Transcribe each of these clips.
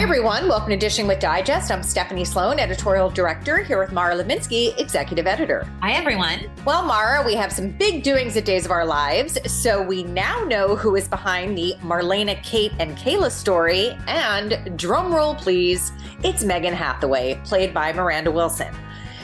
Hi, everyone. Welcome to Dishing with Digest. I'm Stephanie Sloane, editorial director, here with Mara Levinsky, executive editor. Hi, everyone. Well, Mara, we have some big doings at Days of Our Lives. So we now know who is behind the Marlena, Kate, and Kayla story. And drum roll, please, it's Megan Hathaway, played by Miranda Wilson.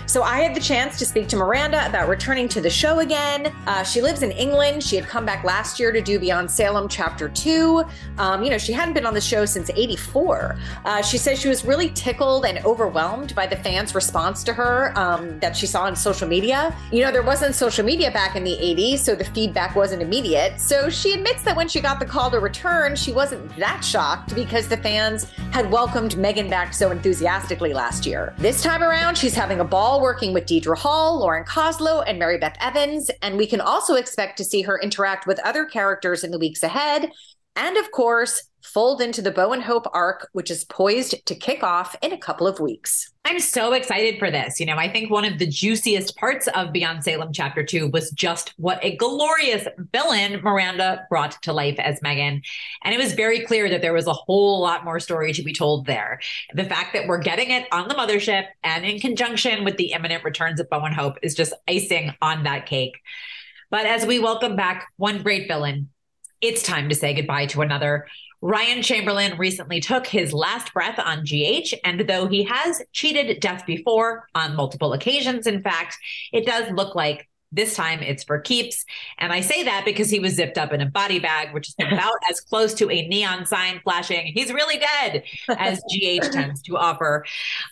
So I had the chance to speak to Miranda about returning to the show again. Uh, she lives in England. She had come back last year to do Beyond Salem Chapter 2. Um, you know, she hadn't been on the show since 84. Uh, she says she was really tickled and overwhelmed by the fans' response to her um, that she saw on social media. You know, there wasn't social media back in the 80s, so the feedback wasn't immediate. So she admits that when she got the call to return, she wasn't that shocked because the fans had welcomed Megan back so enthusiastically last year. This time around, she's having a ball working with Deidre Hall, Lauren Koslow, and Mary Beth Evans. And we can also expect to see her interact with other characters in the weeks ahead. And of course, fold into the Bo and Hope arc, which is poised to kick off in a couple of weeks. I'm so excited for this. You know, I think one of the juiciest parts of Beyond Salem Chapter 2 was just what a glorious villain Miranda brought to life as Megan. And it was very clear that there was a whole lot more story to be told there. The fact that we're getting it on the mothership and in conjunction with the imminent returns of Bo and Hope is just icing on that cake. But as we welcome back one great villain, it's time to say goodbye to another. Ryan Chamberlain recently took his last breath on GH, and though he has cheated death before on multiple occasions, in fact, it does look like this time it's for keeps. And I say that because he was zipped up in a body bag, which is about as close to a neon sign flashing, he's really dead, as GH tends to offer.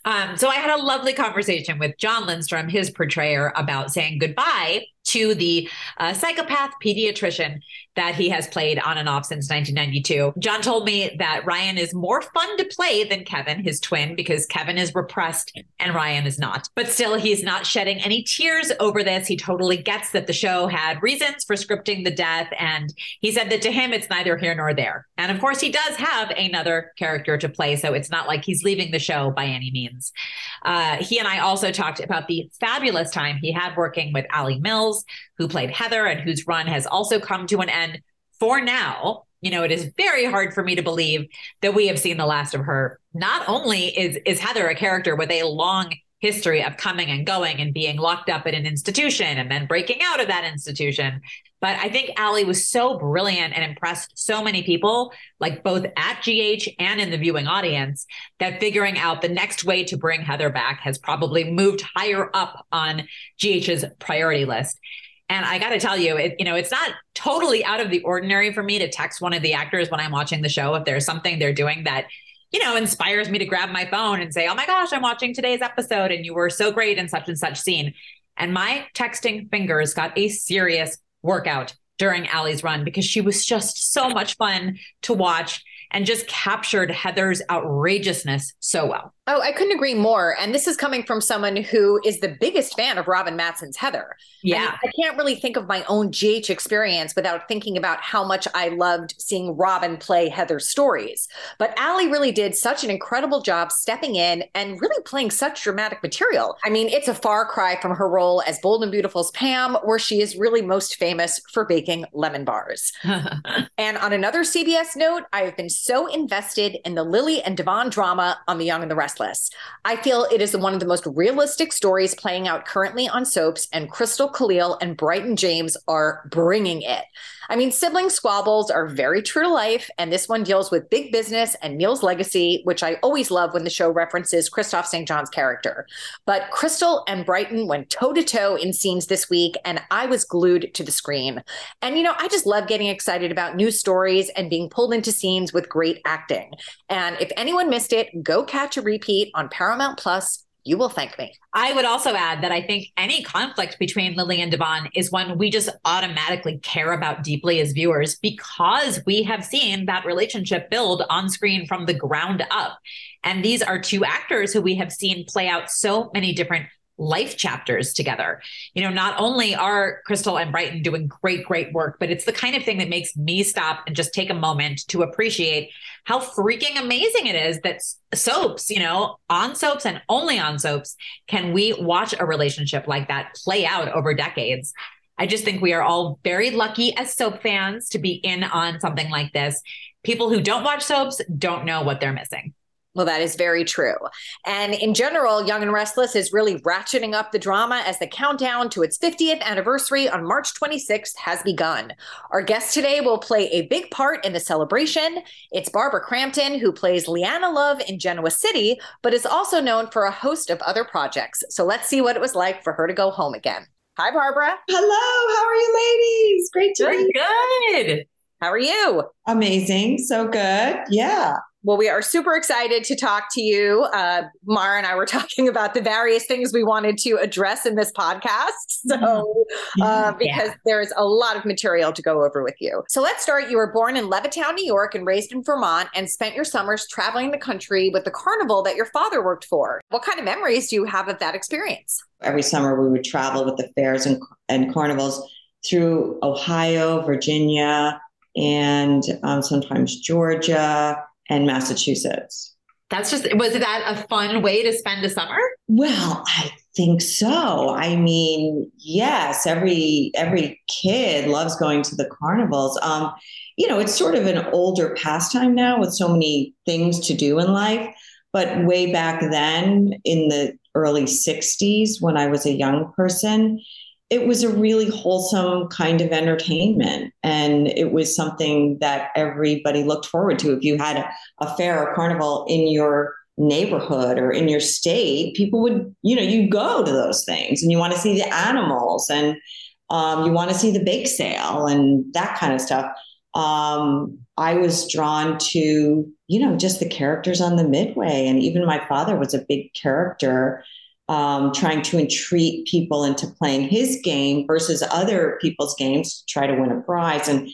Um, so I had a lovely conversation with Jon Lindstrom, his portrayer, about saying goodbye to the uh, psychopath pediatrician that he has played on and off since 1992. John told me that Ryan is more fun to play than Kevin, his twin, because Kevin is repressed and Ryan is not. But still, he's not shedding any tears over this. He totally gets that the show had reasons for scripting the death. And he said that to him, it's neither here nor there. And of course, he does have another character to play. So it's not like he's leaving the show by any means. Uh, he and I also talked about the fabulous time he had working with Alley Mills, who played Heather and whose run has also come to an end for now. You know, it is very hard for me to believe that we have seen the last of her. Not only is is Heather a character with a long history of coming and going and being locked up in an institution and then breaking out of that institution. But I think Alley was so brilliant and impressed so many people, like both at GH and in the viewing audience, that figuring out the next way to bring Heather back has probably moved higher up on GH's priority list. And I got to tell you, it, you know, it's not totally out of the ordinary for me to text one of the actors when I'm watching the show if there's something they're doing that you know, inspires me to grab my phone and say, oh my gosh, I'm watching today's episode and you were so great in such and such scene. And my texting fingers got a serious workout during Alley's run because she was just so much fun to watch and just captured Heather's outrageousness so well. Oh, I couldn't agree more. And this is coming from someone who is the biggest fan of Robin Mattson's Heather. Yeah. I, mean, I, can't really think of my own GH experience without thinking about how much I loved seeing Robin play Heather's stories. But Alley really did such an incredible job stepping in and really playing such dramatic material. I mean, it's a far cry from her role as Bold and Beautiful's Pam, where she is really most famous for baking lemon bars. and on another CBS note, I have been so invested in the Lily and Devon drama on The Young and the Restless. I feel it is one of the most realistic stories playing out currently on soaps, and Christel Khalil and Bryton James are bringing it. I mean, sibling squabbles are very true to life, and this one deals with big business and Neil's legacy, which I always love when the show references Kristoff St. John's character. But Christel and Bryton went toe to toe in scenes this week, and I was glued to the screen. And, you know, I just love getting excited about new stories and being pulled into scenes with great acting. And if anyone missed it, go catch a repeat on Paramount Plus you will thank me. I would also add that I think any conflict between Lily and Devon is one we just automatically care about deeply as viewers because we have seen that relationship build on screen from the ground up. And these are two actors who we have seen play out so many different life chapters together. You know, not only are Christel and Bryton doing great, great work, but it's the kind of thing that makes me stop and just take a moment to appreciate how freaking amazing it is that soaps, you know, on soaps and only on soaps, can we watch a relationship like that play out over decades. I just think we are all very lucky as soap fans to be in on something like this. People who don't watch soaps don't know what they're missing. Well, that is very true. And in general, Young and Restless is really ratcheting up the drama as the countdown to its 50th anniversary on March 26th has begun. Our guest today will play a big part in the celebration. It's Barbara Crampton, who plays Leanna Love in Genoa City, but is also known for a host of other projects. So let's see what it was like for her to go home again. Hi, Barbara. Hello. How are you, ladies? Great to be good. How are you? Amazing. So good. Yeah. Well, we are super excited to talk to you. Uh, Mara and I were talking about the various things we wanted to address in this podcast. So, mm-hmm. uh, because yeah. there's a lot of material to go over with you. So, let's start. You were born in Levittown, New York, and raised in Vermont, and spent your summers traveling the country with the carnival that your father worked for. What kind of memories do you have of that experience? Every summer, we would travel with the fairs and, and carnivals through Ohio, Virginia, and um, sometimes Georgia and Massachusetts. That's just, was that a fun way to spend a summer? Well, I think so. I mean, yes, every every kid loves going to the carnivals. Um, you know, it's sort of an older pastime now with so many things to do in life. But way back then in the early 60s, when I was a young person, it was a really wholesome kind of entertainment. And it was something that everybody looked forward to. If you had a, fair or carnival in your neighborhood or in your state, people would, you know, you go to those things and you want to see the animals and um, you want to see the bake sale and that kind of stuff. Um, I was drawn to, you know, just the characters on the midway. And even my father was a big character um, trying to entreat people into playing his game versus other people's games to try to win a prize. And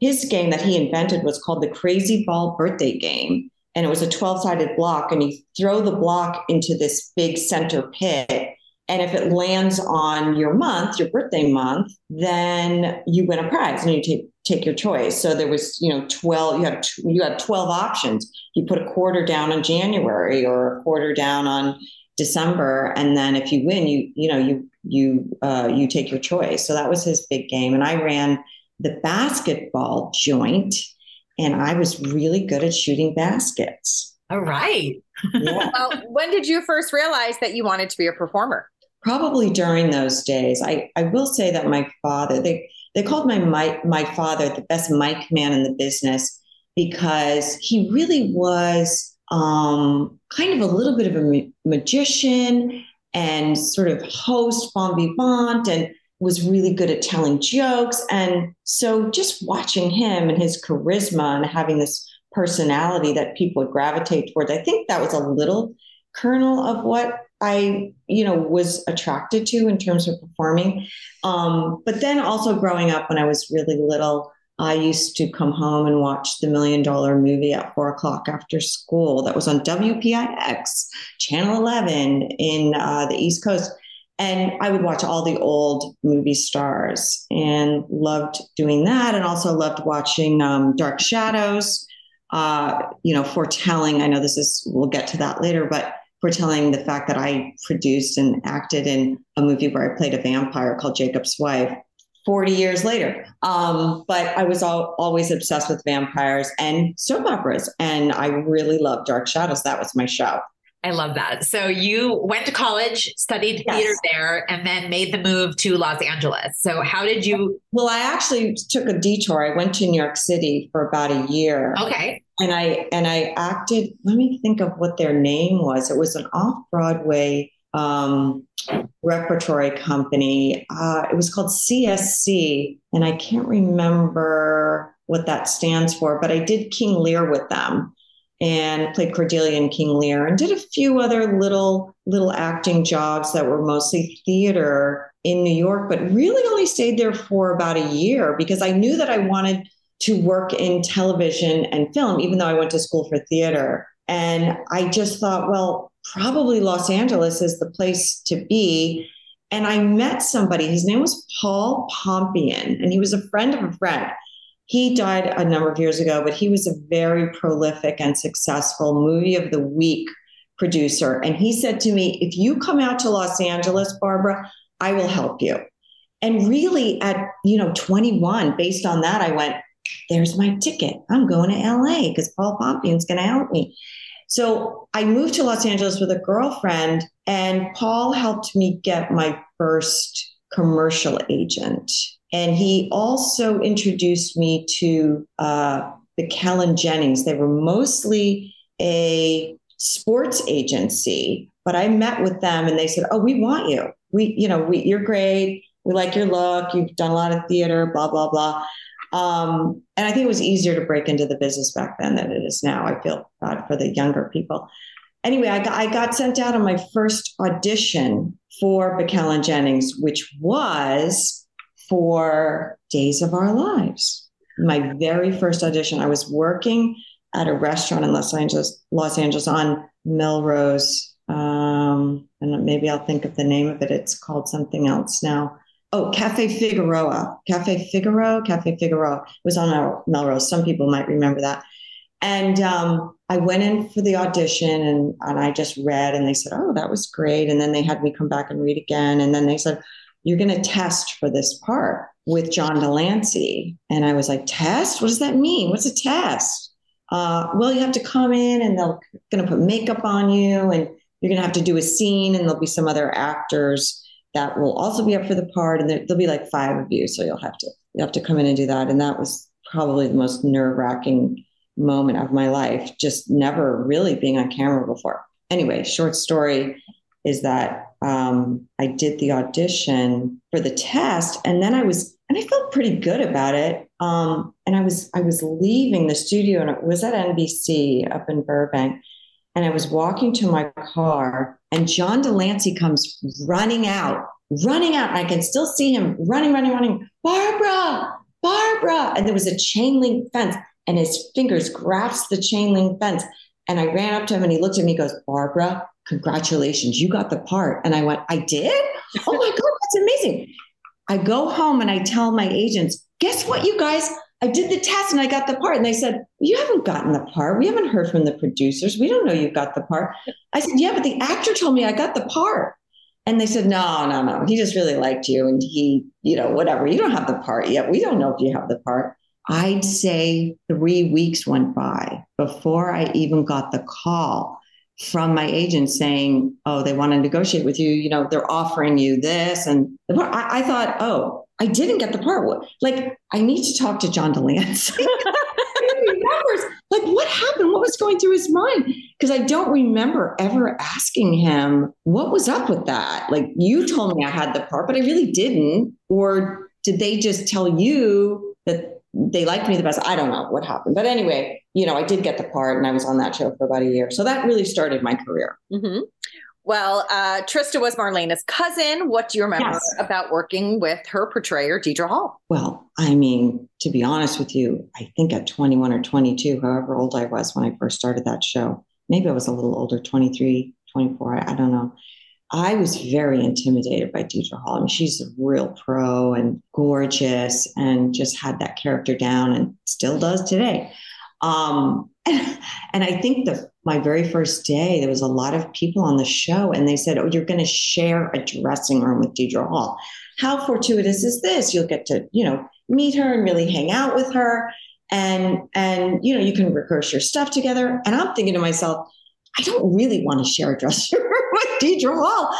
his game that he invented was called the Crazy Ball Birthday Game. And it was a 12 sided block, and you throw the block into this big center pit. And if it lands on your month, your birthday month, then you win a prize and you take, take your choice. So there was, you know, 12, you have, you have 12 options. You put a quarter down on January or a quarter down on December, and then if you win, you you know you you uh, you take your choice. So that was his big game, and I ran the basketball joint, and I was really good at shooting baskets. All right. yeah. well, when did you first realize that you wanted to be a performer? Probably during those days. I I will say that my father they they called my my my father the best mic man in the business because he really was um, kind of a little bit of a ma- magician and sort of host bon vivant and was really good at telling jokes. And so just watching him and his charisma and having this personality that people would gravitate towards, I think that was a little kernel of what I, you know, was attracted to in terms of performing. Um, but then also growing up when I was really little, I used to come home and watch the Million Dollar Movie at four o'clock after school. That was on WPIX, Channel 11 in uh, the East Coast. And I would watch all the old movie stars and loved doing that. And also loved watching um, Dark Shadows, uh, you know, foretelling. I know this is, we'll get to that later, but foretelling the fact that I produced and acted in a movie where I played a vampire called Jacob's Wife 40 years later. Um, but I was all, always obsessed with vampires and soap operas. And I really loved Dark Shadows. That was my show. I love that. So you went to college, studied yes. theater there, and then made the move to Los Angeles. So how did you? Well, I actually took a detour. I went to New York City for about a year. Okay. And I and I acted. Let me think of what their name was. It was an off Broadway um, repertory company. Uh, it was called CSC, and I can't remember what that stands for. But I did King Lear with them and played Cordelia in King Lear and did a few other little little acting jobs that were mostly theater in New York, but really only stayed there for about a year because I knew that I wanted to work in television and film, even though I went to school for theater. And I just thought, well, probably Los Angeles is the place to be. And I met somebody, his name was Paul Pompian, and he was a friend of a friend. He died a number of years ago, but he was a very prolific and successful movie of the week producer. And he said to me, If you come out to Los Angeles, Barbara, I will help you. And really, at you know 21, based on that, I went, There's my ticket. I'm going to LA because Paul Pompian's going to help me. So I moved to Los Angeles with a girlfriend, and Paul helped me get my first commercial agent. And he also introduced me to uh, McKellen Jennings. They were mostly a sports agency, but I met with them and they said, "Oh, we want you. We, you know, we, you're great. We like your look. You've done a lot of theater. Blah blah blah." Um, and I think it was easier to break into the business back then than it is now. I feel bad for the younger people. Anyway, I got, I got sent out on my first audition for McKellen Jennings, which was for Days of Our Lives. My very first audition, I was working at a restaurant in Los Angeles, Los Angeles on Melrose. Um, and maybe I'll think of the name of it. It's called something else now. Oh, Cafe Figueroa. Cafe Figaro, Cafe Figueroa was on Melrose. Some people might remember that. And um, I went in for the audition and, and I just read, and they said, Oh, that was great. And then they had me come back and read again. And then they said, you're going to test for this part with John de Lancie And I was like, test? What does that mean? What's a test? Uh, well, you have to come in and they're going to put makeup on you and you're going to have to do a scene and there'll be some other actors that will also be up for the part and there, will be like five of you. So you'll have to, you have to come in and do that. And that was probably the most nerve wracking moment of my life, just never really being on camera before. Anyway, short story is that um, I did the audition for the test, and then I was, and I felt pretty good about it. Um, and I was, I was leaving the studio, and it was at NBC up in Burbank, and I was walking to my car, and John de Lancie comes running out, running out. I can still see him running, running, running. Barbara, Barbara, and there was a chain link fence, and his fingers grasped the chain link fence. And I ran up to him, and he looked at me, and goes, Barbara, congratulations, you got the part. And I went, I did? Oh my God, that's amazing. I go home and I tell my agents, guess what, you guys? I did the test and I got the part. And they said, You haven't gotten the part. We haven't heard from the producers. We don't know you've got the part. I said, Yeah, but the actor told me I got the part. And they said, No, no, no. He just really liked you. And he, you know, whatever. You don't have the part yet. We don't know if you have the part. I'd say three weeks went by before I even got the call from my agent saying, "Oh, they want to negotiate with you. You know, they're offering you this." And I, I thought, "Oh, I didn't get the part. Like, I need to talk to John de Lancie. Like, what happened? What was going through his mind? Because I don't remember ever asking him what was up with that. Like, you told me I had the part, but I really didn't. Or did they just tell you that they liked me the best. I don't know what happened. But anyway, you know, I did get the part and I was on that show for about a year. So that really started my career. Mm-hmm. Well, uh, Trista was Marlena's cousin. What do you remember yes. about working with her portrayer, Deidre Hall? Well, I mean, to be honest with you, I think at 21 or 22, however old I was when I first started that show, maybe I was a little older, 23, 24, I, I don't know. I was very intimidated by Deidre Hall. I mean, she's a real pro and gorgeous and just had that character down and still does today. Um, and, I think the my very first day, there was a lot of people on the show, and they said, "Oh, you're going to share a dressing room with Deidre Hall." how fortuitous is this? You'll get to, you know, meet her and really hang out with her. And and you know, you can rehearse your stuff together. And I'm thinking to myself, I don't really want to share a dressing room with Deidre Hall.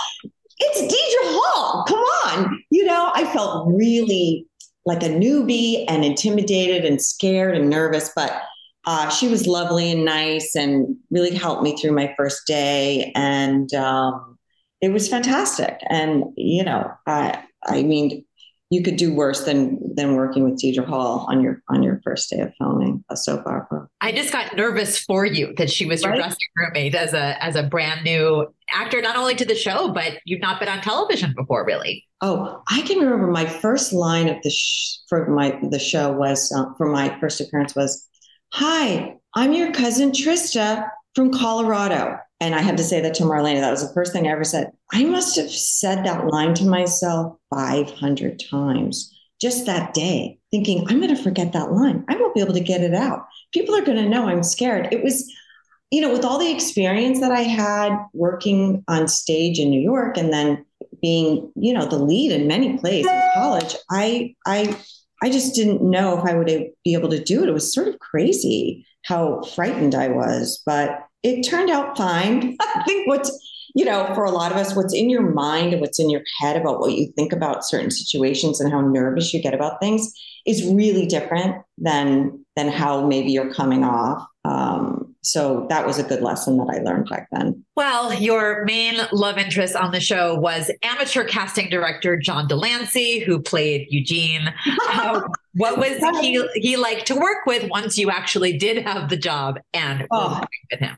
It's Deidre Hall. Come on. You know, I felt really like a newbie and intimidated and scared and nervous, but uh, she was lovely and nice and really helped me through my first day. And um, it was fantastic. And, you know, I, I mean, you could do worse than than working with Deidre Hall on your on your first day of filming a soap opera. I just got nervous for you that she was your right? dressing roommate as a as a brand new actor, not only to the show, but you've not been on television before, really. Oh, I can remember my first line of the sh- for my the show was uh, for my first appearance was, "Hi, I'm your cousin Trista from Colorado." And I had to say that to Marlena. That was the first thing I ever said. I must have said that line to myself 500 times just that day, thinking, I'm going to forget that line. I won't be able to get it out. People are going to know I'm scared. It was, you know, with all the experience that I had working on stage in New York and then being, you know, the lead in many plays in college, I, I, I just didn't know if I would be able to do it. It was sort of crazy how frightened I was, but it turned out fine. I think what's, you know, for a lot of us, what's in your mind and what's in your head about what you think about certain situations and how nervous you get about things is really different than than how maybe you're coming off. Um, so that was a good lesson that I learned back then. Well, your main love interest on the show was amateur casting director John de Lancie, who played Eugene. Uh, what was he, he like to work with once you actually did have the job and oh. with him?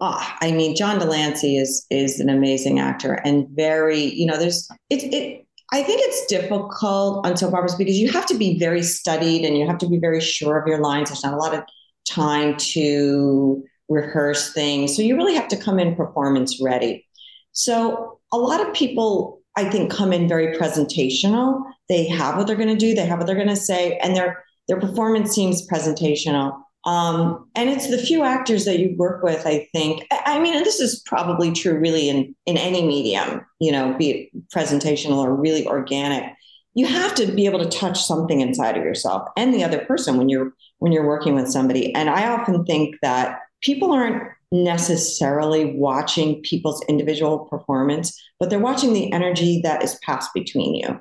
oh, I mean, John de Lancie is is an amazing actor and very, you know, there's it it I think it's difficult on soap operas because you have to be very studied and you have to be very sure of your lines. There's not a lot of time to rehearse things. So you really have to come in performance ready. So a lot of people, I think, come in very presentational. They have what they're going to do, they have what they're going to say, and their their performance seems presentational. Um, and it's the few actors that you work with, I think. I mean, and this is probably true really in, in any medium, you know, be it presentational or really organic. You have to be able to touch something inside of yourself and the other person when you're when you're working with somebody. And I often think that people aren't necessarily watching people's individual performance, but they're watching the energy that is passed between you.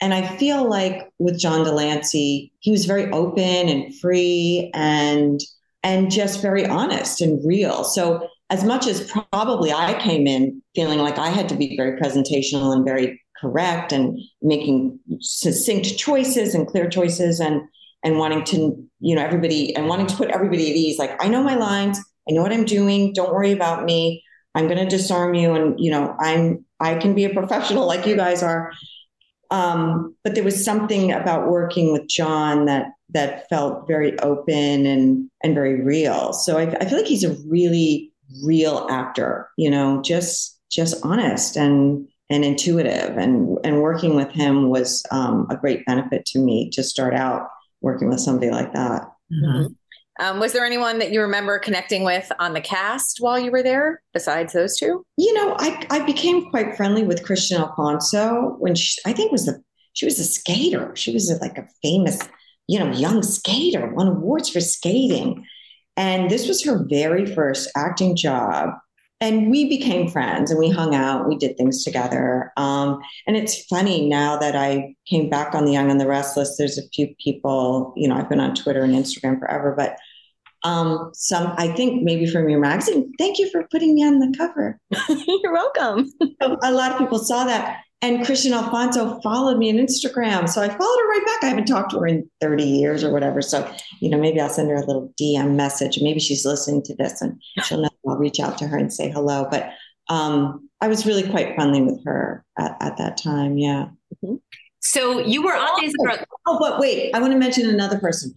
And I feel like with John de Lancie, he was very open and free and and just very honest and real. So as much as probably I came in feeling like I had to be very presentational and very correct and making succinct choices and clear choices and and wanting to, you know, everybody and wanting to put everybody at ease. Like, I know my lines, I know what I'm doing. Don't worry about me. I'm going to disarm you. And, you know, I'm, I can be a professional like you guys are. Um, but there was something about working with John that that felt very open and and very real. So I, I feel like he's a really real actor. You know, just just honest and and intuitive. And and working with him was um, a great benefit to me to start out working with somebody like that. Mm-hmm. Um, was there anyone that you remember connecting with on the cast while you were there besides those two? You know, I, I became quite friendly with Kristian Alfonso when she, I think was the, she was a skater. She was a, like a famous, you know, young skater, won awards for skating. And this was her very first acting job. And we became friends and we hung out, we did things together. Um, and it's funny now that I came back on The Young and the Restless, there's a few people, you know, I've been on Twitter and Instagram forever, but um, some I think maybe from your magazine. Thank you for putting me on the cover. You're welcome. a lot of people saw that. And Kristian Alfonso followed me on Instagram. So I followed her right back. I haven't talked to her in 30 years or whatever. So, you know, maybe I'll send her a little DM message. Maybe she's listening to this and she'll know I'll reach out to her and say hello. But um, I was really quite friendly with her at, at that time. Yeah. Mm-hmm. So you were on Days of Oh, but wait, I want to mention another person.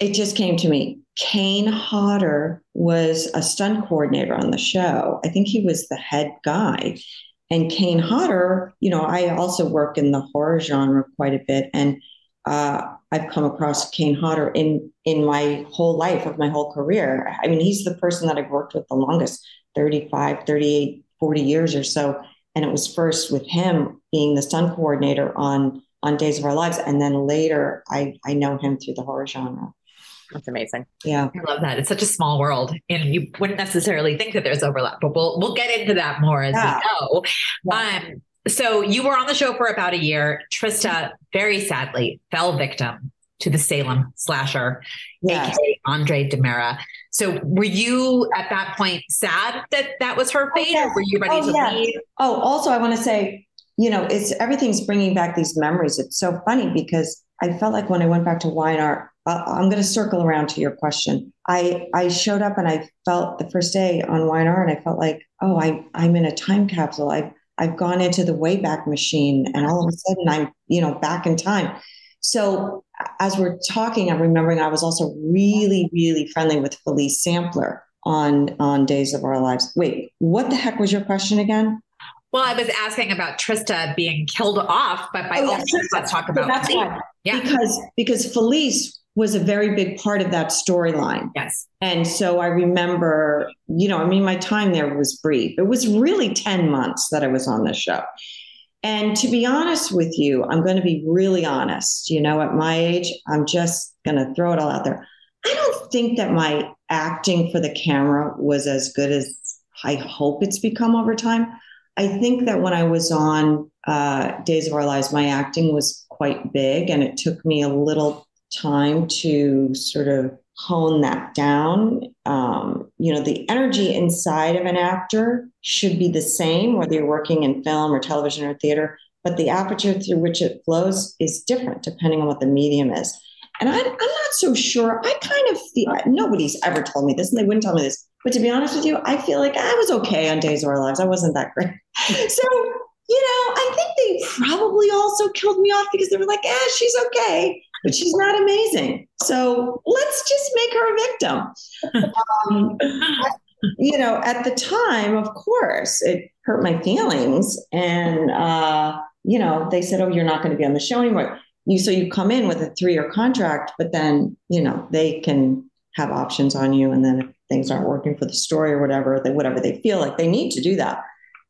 It just came to me. Kane Hodder was a stunt coordinator on the show. I think he was the head guy. And Kane Hodder, you know, I also work in the horror genre quite a bit. And uh, I've come across Kane Hodder in in my whole life of my whole career. I mean, he's the person that I've worked with the longest 35, 38, 40 years or so. And it was first with him being the stunt coordinator on on Days of Our Lives, and then later I I know him through the horror genre. That's amazing. Yeah, I love that. It's such a small world, and you wouldn't necessarily think that there's overlap, but we'll we'll get into that more as Yeah. we go. Yeah. Um, so you were on the show for about a year. Trista, very sadly, fell victim to the Salem slasher, yes. aka Andre DiMera. So were you at that point sad that that was her fate, yes. or were you ready Oh, to yeah. leave? Oh, also, I want to say, you know, it's everything's bringing back these memories. It's so funny because I felt like when I went back to Y&R, uh, I'm going to circle around to your question. I I showed up and I felt the first day on art, and I felt like, oh, I I'm in a time capsule. I've I've gone into the Wayback Machine, and all of a sudden I'm you know back in time. So as we're talking, I'm remembering I was also really really friendly with Felice Sampler on on Days of Our Lives. Wait, what the heck was your question again? Well, I was asking about Trista being killed off, but by Oh, all yeah, means, let's talk So about that's Felice. Yeah. Because because Felice was a very big part of that storyline. Yes. And so I remember, you know, I mean, my time there was brief. It was really 10 months that I was on the show. And to be honest with you, I'm going to be really honest. You know, at my age, I'm just going to throw it all out there. I don't think that my acting for the camera was as good as I hope it's become over time. I think that when I was on uh, Days of Our Lives, my acting was quite big, and it took me a little time to sort of hone that down. Um, you know, the energy inside of an actor should be the same, whether you're working in film or television or theater, but the aperture through which it flows is different depending on what the medium is. And I, I'm not so sure. I kind of feel nobody's ever told me this, and they wouldn't tell me this. But to be honest with you, I feel like I was okay on Days of Our Lives. I wasn't that great. So, you know, I think they probably also killed me off because they were like, eh, she's okay, but she's not amazing. So let's just make her a victim. um, you know, at the time, of course, it hurt my feelings. And, uh, you know, they said, oh, you're not going to be on the show anymore. You, so you come in with a three year contract, but then, you know, they can have options on you. And then if things aren't working for the story or whatever, they, whatever they feel like they need to do that.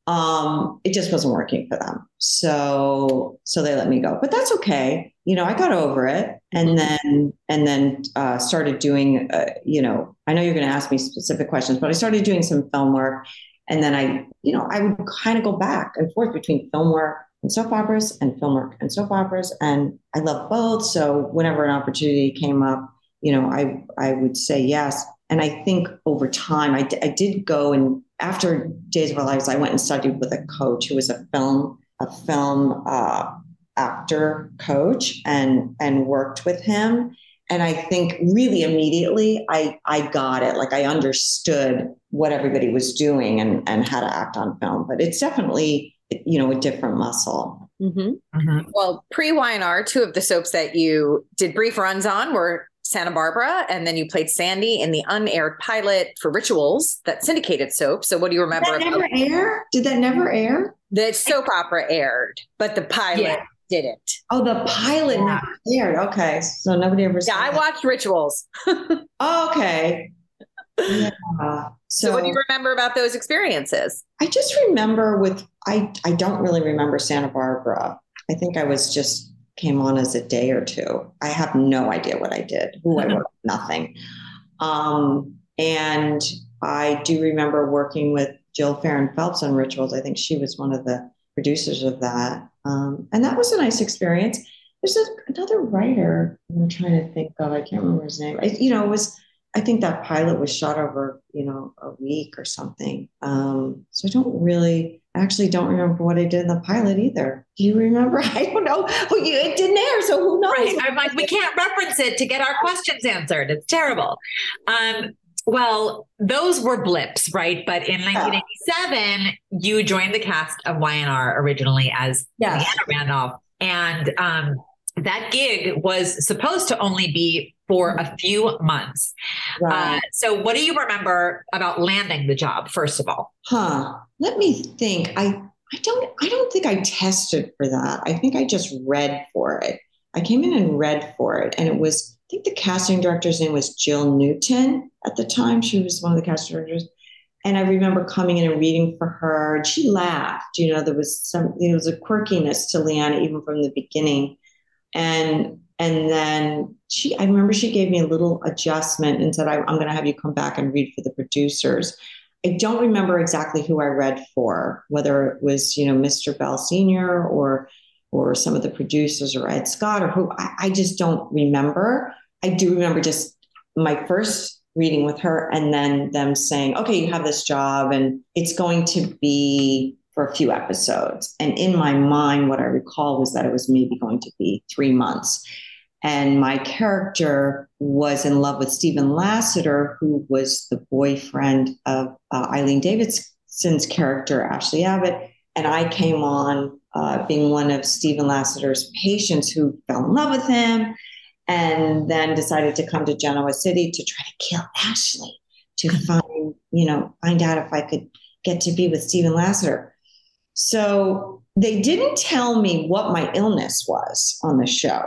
Um, it just wasn't working for them. So, so they let me go, but that's okay. You know, I got over it and then, and then, uh, started doing, uh, you know, I know you're going to ask me specific questions, but I started doing some film work and then I, you know, I would kind of go back and forth between film work and soap operas and film work and soap operas. And I love both. So whenever an opportunity came up, you know, I, I would say yes. And I think over time, I, d- I did go and after Days of Our Lives, I went and studied with a coach who was a film, a film uh, actor coach and, and worked with him. And I think really immediately I, I got it. Like I understood what everybody was doing and, and how to act on film. But it's definitely, you know, a different muscle. Mm-hmm. Mhm. Well, pre Y&R, two of the soaps that you did brief runs on were Santa Barbara, and then you played Sandy in the unaired pilot for Rituals, that syndicated soap. So, what do you Did remember? that about- never air? Did that never air? the soap opera aired, but the pilot Yeah. Didn't. Oh, the pilot Yeah. never aired. Okay. So nobody ever Yeah, I that. watched Rituals. Oh, okay. Yeah. So, So, what do you remember about those experiences? I just remember with I I don't really remember Santa Barbara. I think I was just came on as a day or two. I have no idea what I did, who I was, nothing. Um, and I do remember working with Jill Farren Phelps on Rituals. I think she was one of the producers of that. Um, and that was a nice experience. There's a, another writer I'm trying to think of. I can't remember his name. I, you know, it was I think that pilot was shot over, you know, a week or something. Um, so I don't really, I actually don't remember what I did in the pilot either. Do you remember? I don't know. Well, you, it didn't air, so who knows? Right. I'm like, we can't reference it to get our questions answered. It's terrible. Um, well, those were blips, right? But in 1987, you joined the cast of Y&R originally as Yes. Leanna Randolph. And um, that gig was supposed to only be for a few months. Uh, so, what do you remember about landing the job, first of all? huh. Let me think. I I don't I don't think I tested for that. I think I just read for it. I came in and read for it, and it was I think the casting director's name was Jill Newton at the time. She was one of the casting directors, and I remember coming in and reading for her, and she laughed. You know, there was some, there was a quirkiness to Leanna even from the beginning, and and then she, I remember she gave me a little adjustment and said, I, "I'm going to have you come back and read for the producers." I don't remember exactly who I read for, whether it was you know Mr. Bell Senior or or some of the producers or Ed Scott or who. I, I just don't remember. I do remember just my first reading with her and then them saying, okay, you have this job and it's going to be for a few episodes. And in my mind, what I recall was that it was maybe going to be three months. And my character was in love with Stephen Lassiter, who was the boyfriend of uh, Eileen Davidson's character, Ashley Abbott. And I came on uh, being one of Stephen Lassiter's patients who fell in love with him and then decided to come to Genoa City to try to kill Ashley to find, you know, find out if I could get to be with Stephen Lassiter. So they didn't tell me what my illness was on the show.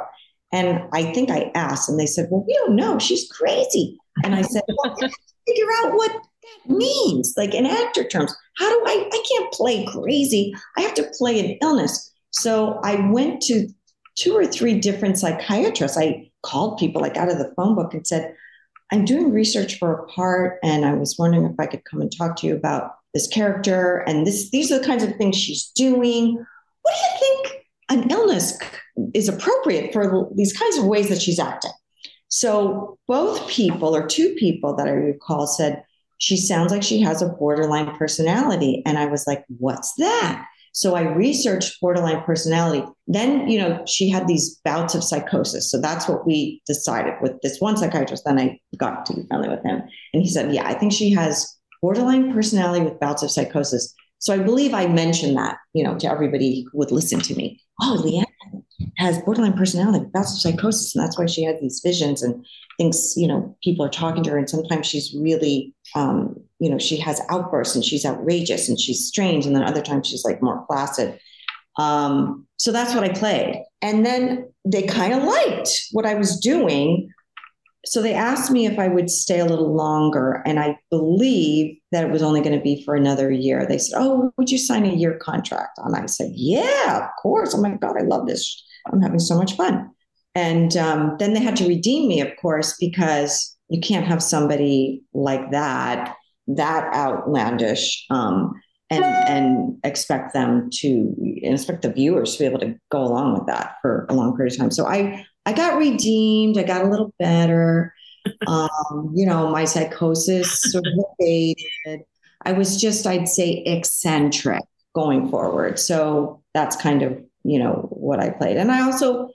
And I think I asked, and they said, Well, we don't know. She's crazy. And I said, well, I figure out what that means, like in actor terms. How do I? I can't play crazy. I have to play an illness. So I went to two or three different psychiatrists. I called people like out of the phone book and said, I'm doing research for a part, and I was wondering if I could come and talk to you about this character and this. These are the kinds of things she's doing. What do you think an illness is appropriate for these kinds of ways that she's acting? So both people, or two people that I recall, said she sounds like she has a borderline personality, and I was like, "What's that?" So I researched borderline personality. Then, you know, she had these bouts of psychosis. So that's what we decided with this one psychiatrist. Then I got to be friendly with him. And he said, Yeah, I think she has borderline personality with bouts of psychosis. So I believe I mentioned that, you know, to everybody who would listen to me. Oh, Leanna has borderline personality, bouts of psychosis. And that's why she has these visions and thinks, you know, people are talking to her. And sometimes she's really um, you know, she has outbursts and she's outrageous and she's strange. And then other times she's like more placid. Um, so that's what I played. And then they kind of liked what I was doing. So they asked me if I would stay a little longer. And I believe that it was only going to be for another year. They said, Oh, would you sign a year contract? And I said, Yeah, of course. Oh my God, I love this. I'm having so much fun. And um, then they had to redeem me, of course, because you can't have somebody like that that outlandish um, and and expect them to expect the viewers to be able to go along with that for a long period of time. So I I got redeemed. I got a little better. Um, you know, my psychosis sort of faded. I was just, I'd say, eccentric going forward. So that's kind of, you know, what I played. And I also,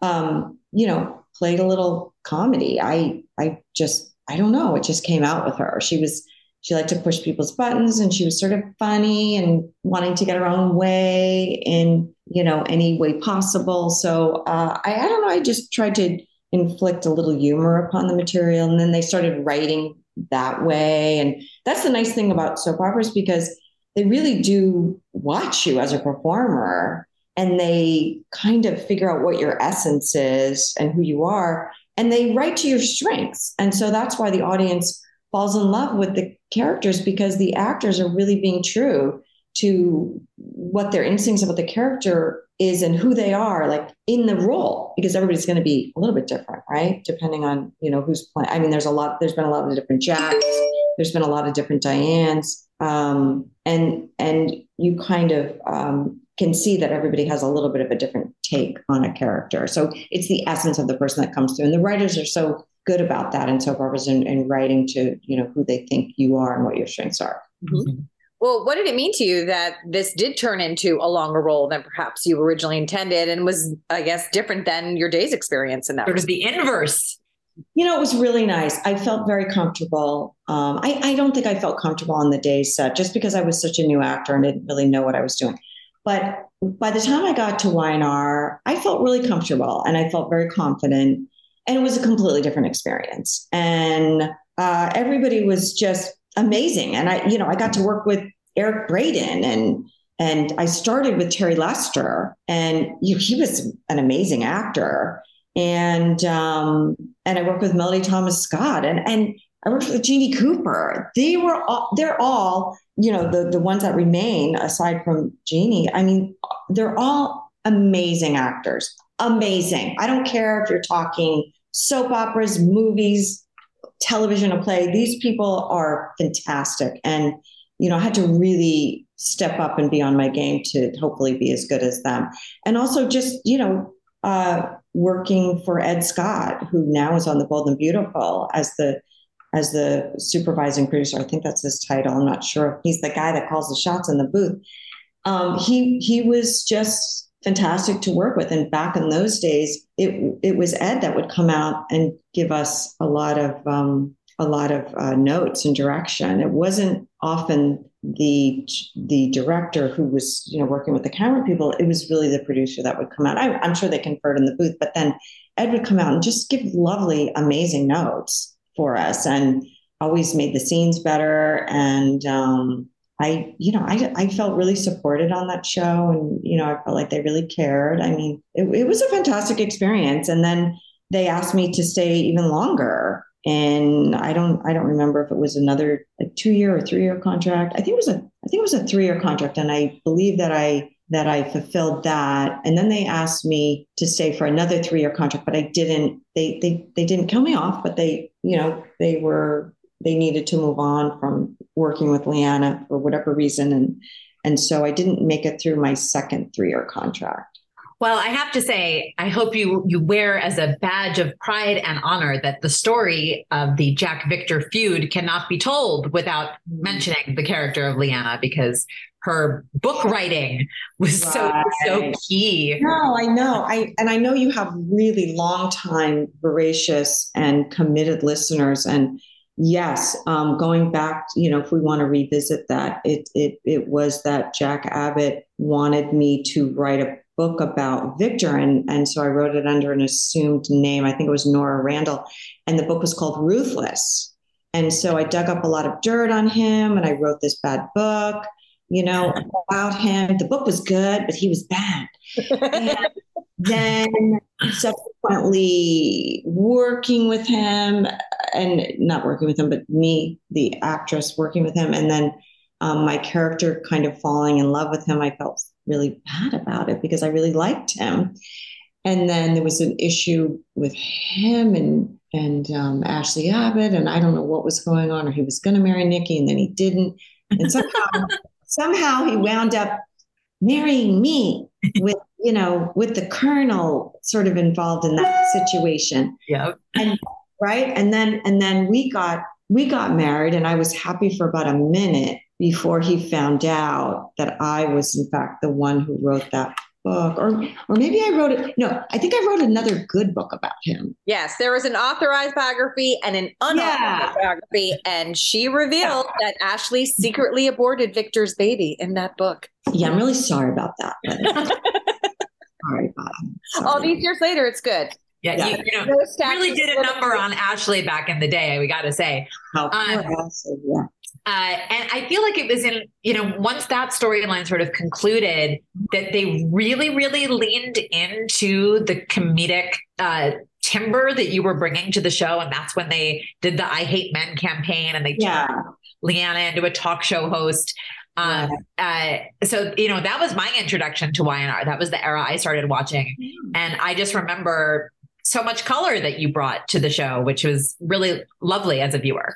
um, you know, played a little comedy. I, I just, I don't know, it just came out with her. She was she liked to push people's buttons and she was sort of funny and wanting to get her own way in you know any way possible. So uh, I, I don't know i just tried to inflict a little humor upon the material and then they started writing that way. And that's the nice thing about soap operas because they really do watch you as a performer and they kind of figure out what your essence is and who you are and they write to your strengths. And so that's why the audience falls in love with the characters because the actors are really being true to what their instincts about the character is and who they are like in the role because everybody's going to be a little bit different right? Depending on you know who's playing i mean there's a lot there's been a lot of different jacks there's been a lot of different dianes um, and and you kind of um, can see that everybody has a little bit of a different take on a character. So it's the essence of the person that comes through and the writers are so good about that in soap operas and, and writing to you know who they think you are and what your strengths are. Mm-hmm. Well, what did it mean to you that this did turn into a longer role than perhaps you originally intended, and was, I guess, different than your day's experience in that? Sort of the inverse. You know, it was really nice. I felt very comfortable. Um, I, I don't think I felt comfortable on the day set just because I was such a new actor and didn't really know what I was doing. But by the time I got to Y&R, I felt really comfortable and I felt very confident and it was a completely different experience and uh, everybody was just amazing and i you know i got to work with eric Braeden and and i started with terry lester and you, he was an amazing actor and um, and i worked with melody thomas scott and and I worked with Jeanne Cooper. They were all, they're all, you know, the, the ones that remain aside from Jeanne. I mean, they're all amazing actors. Amazing. I don't care if you're talking soap operas, movies, television, a play. These people are fantastic. And, you know, I had to really step up and be on my game to hopefully be as good as them. And also just, you know, uh, working for Ed Scott, who now is on The Bold and Beautiful as the as the supervising producer. I think that's his title. I'm not sure. He's the guy that calls the shots in the booth. Um, he he was just fantastic to work with. And back in those days, it it was Ed that would come out and give us a lot of um, a lot of uh, notes and direction. It wasn't often the the director who was you know working with the camera people. It was really the producer that would come out. I, I'm sure they conferred in the booth, but then Ed would come out and just give lovely, amazing notes for us and always made the scenes better. And um, I, you know, I, I felt really supported on that show. And, you know, I felt like they really cared. I mean, it, it was a fantastic experience. And then they asked me to stay even longer. And I don't, I don't remember if it was another two year or three year contract. I think it was a, I think it was a three year contract. And I believe that I that I fulfilled that. And then they asked me to stay for another three year contract, but I didn't, they, they, they didn't kill me off, but they, you know, they were, they needed to move on from working with Leanna for whatever reason. And, and so I didn't make it through my second three year contract. Well, I have to say, I hope you you wear as a badge of pride and honor that the story of the Jack Victor feud cannot be told without mm-hmm. mentioning the character of Leanna because her book writing was right. so so key. No, I know. I and I know you have really long time voracious and committed listeners and yes, um, going back, you know, if we want to revisit that, it it it was that Jack Abbott wanted me to write a book about Victor and and so I wrote it under an assumed name. I think it was Nora Randall and the book was called Ruthless. And so I dug up a lot of dirt on him and I wrote this bad book you know, about him. The book was good, but he was bad. and then subsequently working with him and not working with him, but me, the actress, working with him. And then um, my character kind of falling in love with him. I felt really bad about it because I really liked him. And then there was an issue with him and and um, Ashley Abbott, and I don't know what was going on, or he was going to marry Nikki, and then he didn't. And somehow somehow he wound up marrying me with you know with the colonel sort of involved in that situation yeah and right and then and then we got we got married and i was happy for about a minute before he found out that i was in fact the one who wrote that book or or maybe I wrote it no I think I wrote another good book about him. Yes, there was an authorized biography and an unauthorized yeah. biography and she revealed yeah. that Ashley secretly aborted Victor's baby in that book. Yeah, I'm really sorry about that. sorry about All these years later it's good. Yeah, yeah. You, you, know, no really did a number on Ashley back in the day. We got to say, How um, yeah. Uh, and I feel like it was in, you know, once that storyline sort of concluded, that they really, really leaned into the comedic uh, timber that you were bringing to the show. And that's when they did the I Hate Men campaign and they yeah. turned Leanna into a talk show host. Um, uh, so you know that was my introduction to Y&R. That was the era I started watching, mm. and I just remember so much color that you brought to the show, which was really lovely as a viewer.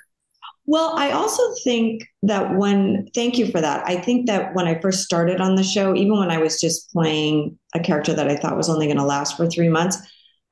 Well, I also think that when, thank you for that. I think that when I first started on the show, even when I was just playing a character that I thought was only going to last for three months,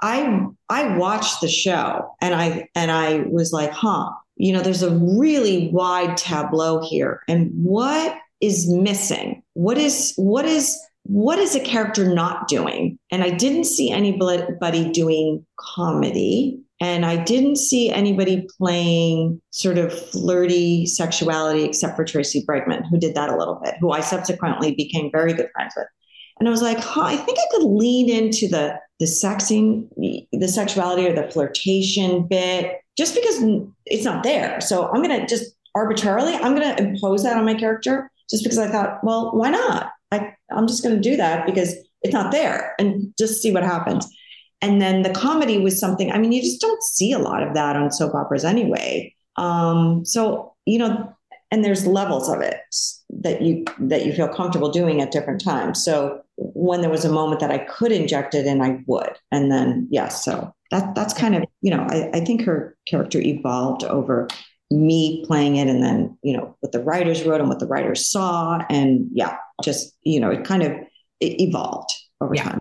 I I watched the show and I and I was like, huh, you know, there's a really wide tableau here, and what is missing? What is what is what is a character not doing? And I didn't see anybody doing comedy. And I didn't see anybody playing sort of flirty sexuality except for Tracy Bregman, who did that a little bit, who I subsequently became very good friends with. And I was like, huh, I think I could lean into the the sexing, the sexuality or the flirtation bit, just because it's not there. So I'm gonna just arbitrarily, I'm gonna impose that on my character just because I thought, well, why not? I, I'm just gonna do that because it's not there and just see what happens. And then the comedy was something, I mean, you just don't see a lot of that on soap operas anyway. Um, so, you know, and there's levels of it that you that you feel comfortable doing at different times. So when there was a moment that I could inject it and I would. And then yes, so that that's kind of, you know, I, I think her character evolved over me playing it and then, you know, what the writers wrote and what the writers saw. And yeah, just, you know, it kind of it evolved over yeah. time.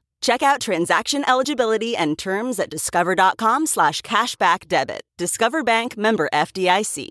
Check out transaction eligibility and terms at discover.com slash cashback debit. Discover Bank member FDIC.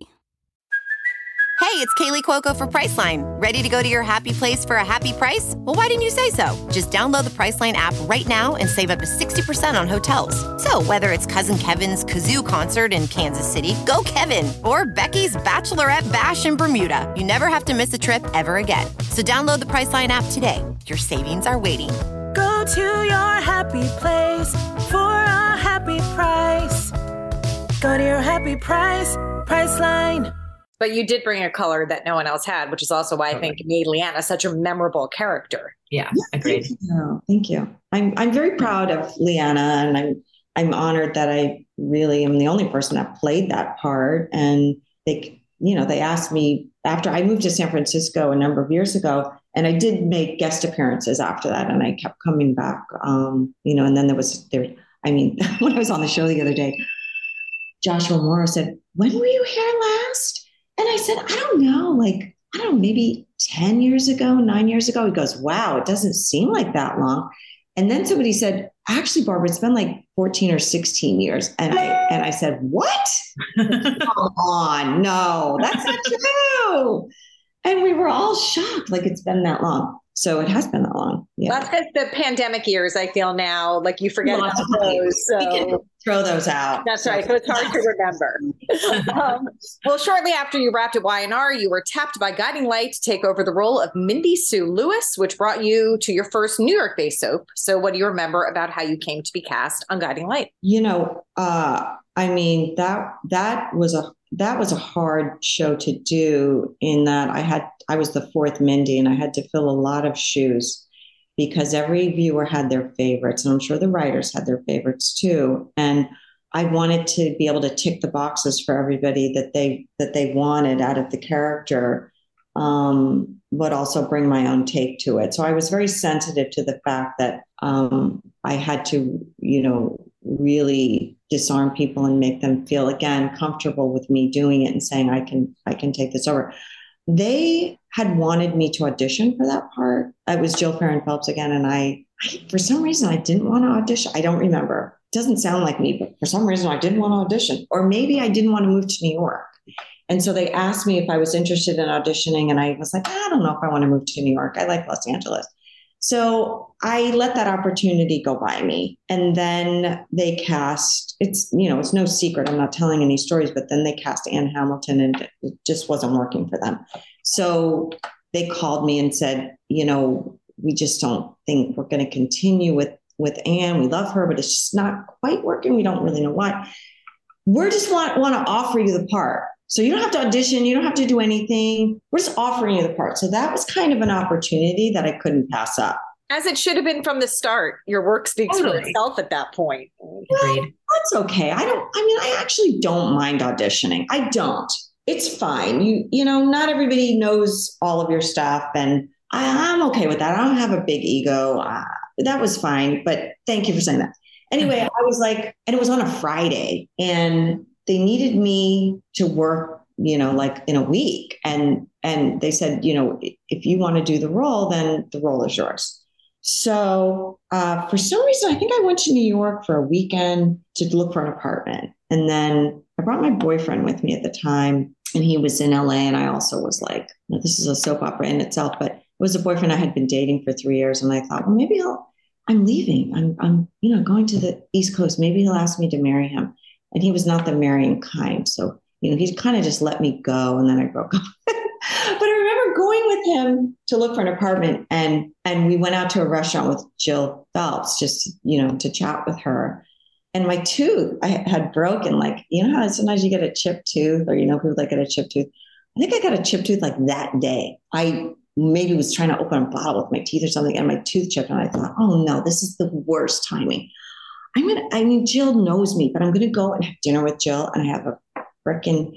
Hey, it's Kaley Cuoco for Priceline. Ready to go to your happy place for a happy price? Well, why didn't you say so? Just download the Priceline app right now and save up to 60% on hotels. So whether it's Cousin Kevin's Kazoo concert in Kansas City, go Kevin, or Becky's Bachelorette Bash in Bermuda, you never have to miss a trip ever again. So download the Priceline app today. Your savings are waiting Go to your happy place for a happy price. Go to your happy price, Priceline. But you did bring a color that no one else had, which is also why I think made Leanna such a memorable character. Yeah, yeah agreed. Thank you. thank you. I'm I'm very proud of Leanna, and I'm I'm honored that I really am the only person that played that part. And they, you know, they asked me after I moved to San Francisco a number of years ago and I did make guest appearances after that, and I kept coming back. Um, you know, and then there was there. I mean, when I was on the show the other day, Joshua Morrow said, "When were you here last?" And I said, "I don't know, like I don't know, maybe ten years ago, nine years ago." He goes, "Wow, it doesn't seem like that long." And then somebody said, "Actually, Barbara, it's been like fourteen or sixteen years." And I and I said, "What? Come on, no, that's not true." And we were all shocked, like it's been that long. So it has been that long. Yeah. That's because the pandemic years, I feel now, like you forget Lots about those. So throw those out. That's right. So it's hard to remember. um, well, shortly after you wrapped at Y&R, you were tapped by Guiding Light to take over the role of Mindy Sue Lewis, which brought you to your first New York-based soap. So what do you remember about how you came to be cast on Guiding Light? You know, uh, I mean that that was a that was a hard show to do in that I had I was the fourth Mindy and I had to fill a lot of shoes because every viewer had their favorites and I'm sure the writers had their favorites too. And I wanted to be able to tick the boxes for everybody that they that they wanted out of the character um, but also bring my own take to it. So I was very sensitive to the fact that um, I had to you know really disarm people and make them feel again comfortable with me doing it and saying I can I can take this over. They had wanted me to audition for that part. It was Jill Farren Phelps again, and I, I for some reason I didn't want to audition. I don't remember. It doesn't sound like me, but for some reason I didn't want to audition, or maybe I didn't want to move to New York. And so they asked me if I was interested in auditioning, and I was like, I don't know if I want to move to New York. I like Los Angeles. So I let that opportunity go by me. And then they cast, it's, you know, it's no secret. I'm not telling any stories, but then they cast Ann Hamilton and it just wasn't working for them. So they called me and said, you know, we just don't think we're going to continue with with Ann. We love her, but it's just not quite working. We don't really know why. We're just want, want to offer you the part. So you don't have to audition, you don't have to do anything. We're just offering you the part. So that was kind of an opportunity that I couldn't pass up. As it should have been from the start. Your work speaks totally. for itself at that point. Well, that's okay. I don't I mean I actually don't mind auditioning. I don't. It's fine. You you know, not everybody knows all of your stuff and I, am okay with that. I don't have a big ego. Uh, that was fine, but thank you for saying that. Anyway, I was like, and it was on a Friday, and they needed me to work, you know, like in a week. And and they said, you know, if you want to do the role, then the role is yours. So uh, for some reason, I think I went to New York for a weekend to look for an apartment. And then I brought my boyfriend with me at the time, and he was in LA. And I also was like, this is a soap opera in itself, but it was a boyfriend I had been dating for three years. And I thought, well, maybe I'll, I'm leaving. I'm, I'm, you know, going to the East Coast. Maybe he'll ask me to marry him and he was not the marrying kind. So, you know, he kind of just let me go and then I broke up. but I remember going with him to look for an apartment and and we went out to a restaurant with Jill Phelps just, you know, to chat with her. And my tooth I had broken. Like, you know how sometimes you get a chipped tooth or you know people that get a chipped tooth. I think I got a chipped tooth like that day. I maybe was trying to open a bottle with my teeth or something and my tooth chipped and I thought, oh no, this is the worst timing. I'm gonna, I mean, Jill knows me, but I'm gonna go and have dinner with Jill and I have a freaking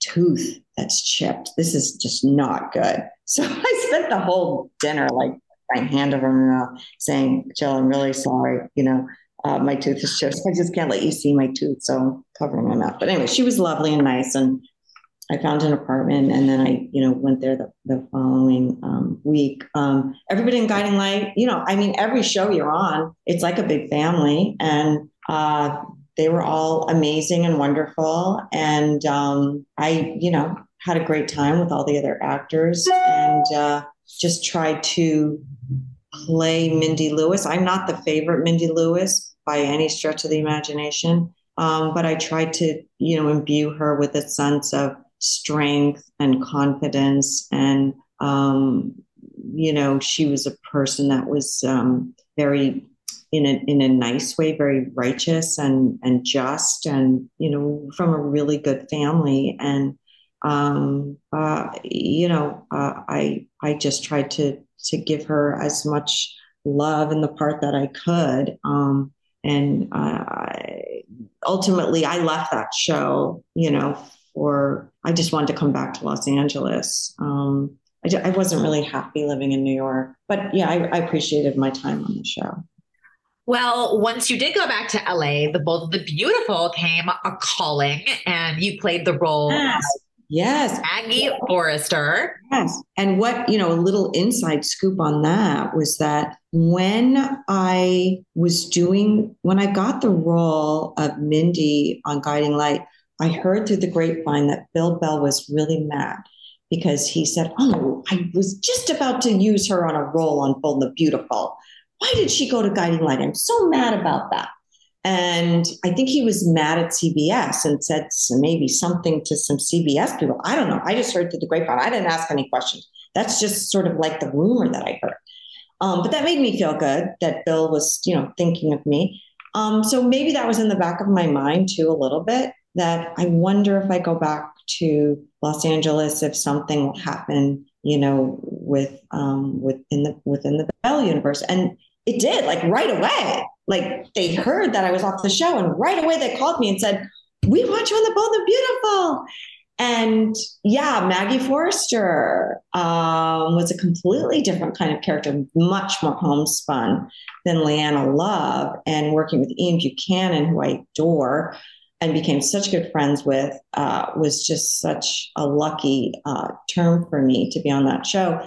tooth that's chipped. This is just not good. So I spent the whole dinner like my hand over my mouth saying, Jill, I'm really sorry. You know, uh, my tooth is chipped. I just can't let you see my tooth. So I'm covering my mouth. But anyway, she was lovely and nice. And I found an apartment and then I, you know, went there the, the following um, week. Um, everybody in Guiding Light, you know, I mean, every show you're on, it's like a big family. And uh, they were all amazing and wonderful. And um, I, you know, had a great time with all the other actors and uh, just tried to play Mindy Lewis. I'm not the favorite Mindy Lewis by any stretch of the imagination. Um, but I tried to, you know, imbue her with a sense of strength and confidence. And, um, you know, she was a person that was um, very, in a, in a nice way, very righteous and, and just, and, you know, from a really good family. And, um, uh, you know, uh, I, I just tried to, to give her as much love in the part that I could. Um, and uh, ultimately, I left that show, you know, or I just wanted to come back to Los Angeles. Um, I, I, wasn't really happy living in New York, but yeah, I, I, appreciated my time on the show. Well, once you did go back to LA, the Bold and the Beautiful came a calling, and you played the role. Yes. Yes. Maggie Forrester. Yes. And what, you know, a little inside scoop on that was that when I was doing, when I got the role of Mindy on Guiding Light, I heard through the grapevine that Bill Bell was really mad because he said, Oh, I was just about to use her on a role on Bold the Beautiful. Why did she go to Guiding Light? I'm so mad about that. And I think he was mad at CBS and said maybe something to some CBS people. I don't know. I just heard through the grapevine. I didn't ask any questions. That's just sort of like the rumor that I heard. Um, but that made me feel good that Bill was, you know, thinking of me. Um, so maybe that was in the back of my mind too, a little bit that I wonder if I go back to Los Angeles if something will happen, you know, with um, within the within the Bell universe, and it did like right away. Like they heard that I was off the show, and right away they called me and said, "We want you on the Bold and Beautiful." And yeah, Maggie Forrester um, was a completely different kind of character, much more homespun than Leanna Love. And working with Ian Buchanan, who I adore, and became such good friends with uh, was just such a lucky uh, term for me to be on that show.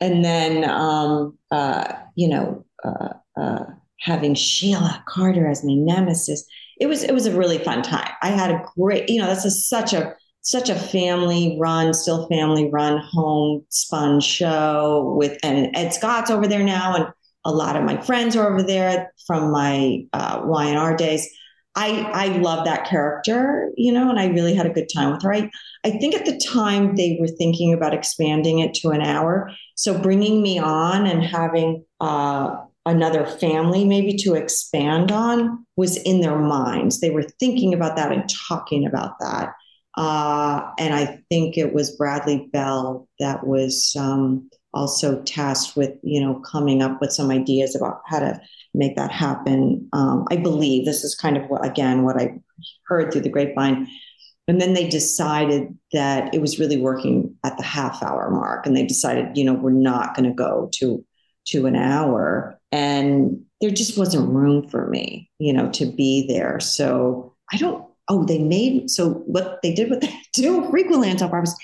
And then, um, uh, you know, uh, uh, having Sheila Carter as my nemesis, it was it was a really fun time. I had a great, you know, this is such a such a family run, still family run, home homespun show with and Ed Scott's over there now, and a lot of my friends are over there from my uh, Y&R days. I I love that character, you know, and I really had a good time with her. I, I think at the time they were thinking about expanding it to an hour. So bringing me on and having uh, another family maybe to expand on was in their minds. They were thinking about that and talking about that. Uh, and I think it was Bradley Bell that was um, also tasked with, you know, coming up with some ideas about how to make that happen. Um, I believe this is kind of what, again, what I heard through the grapevine. And then they decided that it was really working at the half hour mark. And they decided, you know, we're not going to go to, to an hour. And there just wasn't room for me, you know, to be there. So I don't, oh, they made, so what they did, what they do frequently on Top Barbers,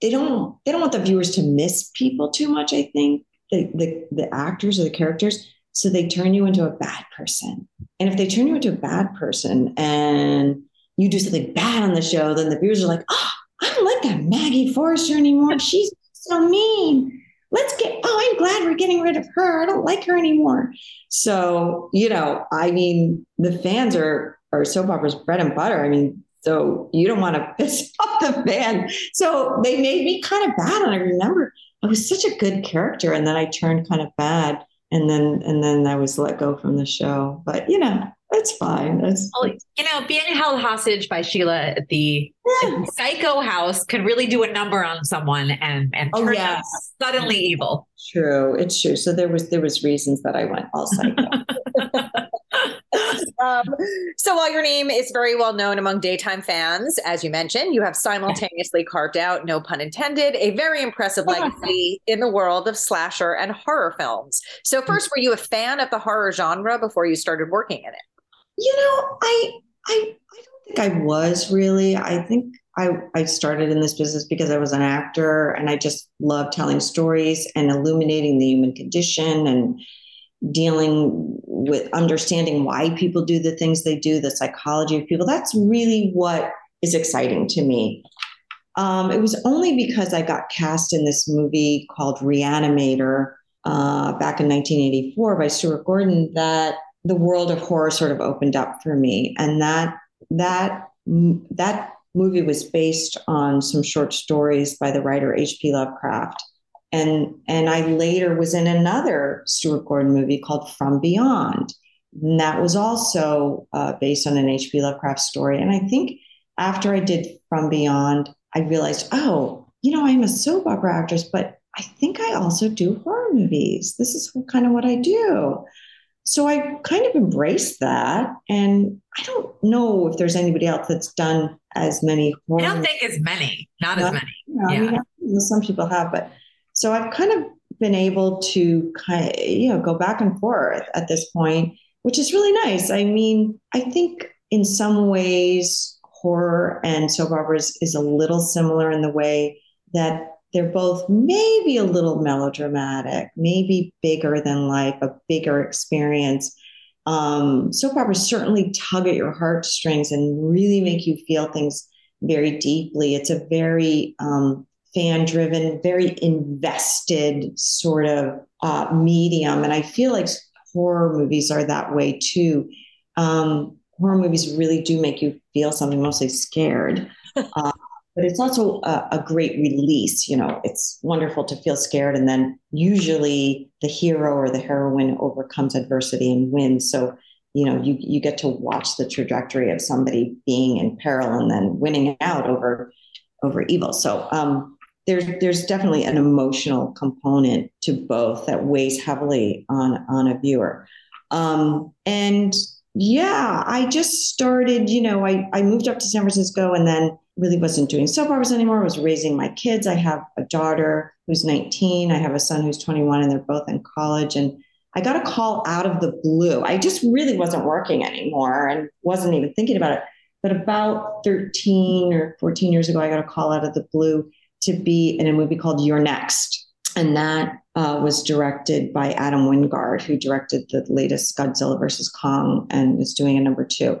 they don't, they don't want the viewers to miss people too much, I think. The, the, the actors or the characters so they turn you into a bad person. And if they turn you into a bad person and you do something bad on the show, then the viewers are like, oh, I don't like that Maggie Forrester anymore. She's so mean. Let's get, oh, I'm glad we're getting rid of her. I don't like her anymore. So, you know, I mean, the fans are, are soap operas bread and butter. I mean, So you don't want to piss off the fan. So they made me kind of bad. And I remember I was such a good character. And then I turned kind of bad. And then and then I was let go from the show. But you know, it's fine. It's, well, you know, being held hostage by Sheila at the, yeah. psycho house could really do a number on someone and and oh, turn yes. suddenly evil. True, it's true. So there was there was reasons that I went all psycho. um, so while your name is very well known among daytime fans, as you mentioned, you have simultaneously carved out, no pun intended, a very impressive legacy in the world of slasher and horror films. So first, were you a fan of the horror genre before you started working in it? You know, I I I don't think I was really. I think I, I started in this business because I was an actor and I just love telling stories and illuminating the human condition and dealing with understanding why people do the things they do, the psychology of people. That's really what is exciting to me. Um, it was only because I got cast in this movie called Re-Animator uh, back in 1984 by Stuart Gordon that the world of horror sort of opened up for me, and that that that movie was based on some short stories by the writer H.P. Lovecraft. And, and I later was in another Stuart Gordon movie called From Beyond. And that was also uh, based on an H.P. Lovecraft story. And I think after I did From Beyond, I realized, oh, you know, I'm a soap opera actress, but I think I also do horror movies. This is kind of what I do so I kind of embraced that. And I don't know if there's anybody else that's done as many. I don't think as many, not, not as many. You know, yeah. I mean, some people have, but so I've kind of been able to kind of, you know, go back and forth at this point, which is really nice. I mean, I think in some ways, horror and soap operas is a little similar in the way that they're both maybe a little melodramatic, maybe bigger than life, a bigger experience. Um, soap operas certainly tug at your heartstrings and really make you feel things very deeply. It's a very um, fan driven, very invested sort of uh, medium. And I feel like horror movies are that way too. Um, horror movies really do make you feel something, mostly scared. Uh, but it's also a, a, great release. You know, it's wonderful to feel scared, and then usually the hero or the heroine overcomes adversity and wins. So, you know, you you get to watch the trajectory of somebody being in peril and then winning out over over evil. So, um, there's there's definitely an emotional component to both that weighs heavily on on a viewer. Um, and yeah, I just started. You know, I I moved up to San Francisco, and then really wasn't doing soap operas anymore. I was raising my kids. I have a daughter who's 19. I have a son who's 21, and they're both in college. And I got a call out of the blue. I just really wasn't working anymore and wasn't even thinking about it. But about 13 or 14 years ago, I got a call out of the blue to be in a movie called You're Next. And that uh, was directed by Adam Wingard, who directed the latest Godzilla versus Kong and is doing a number two.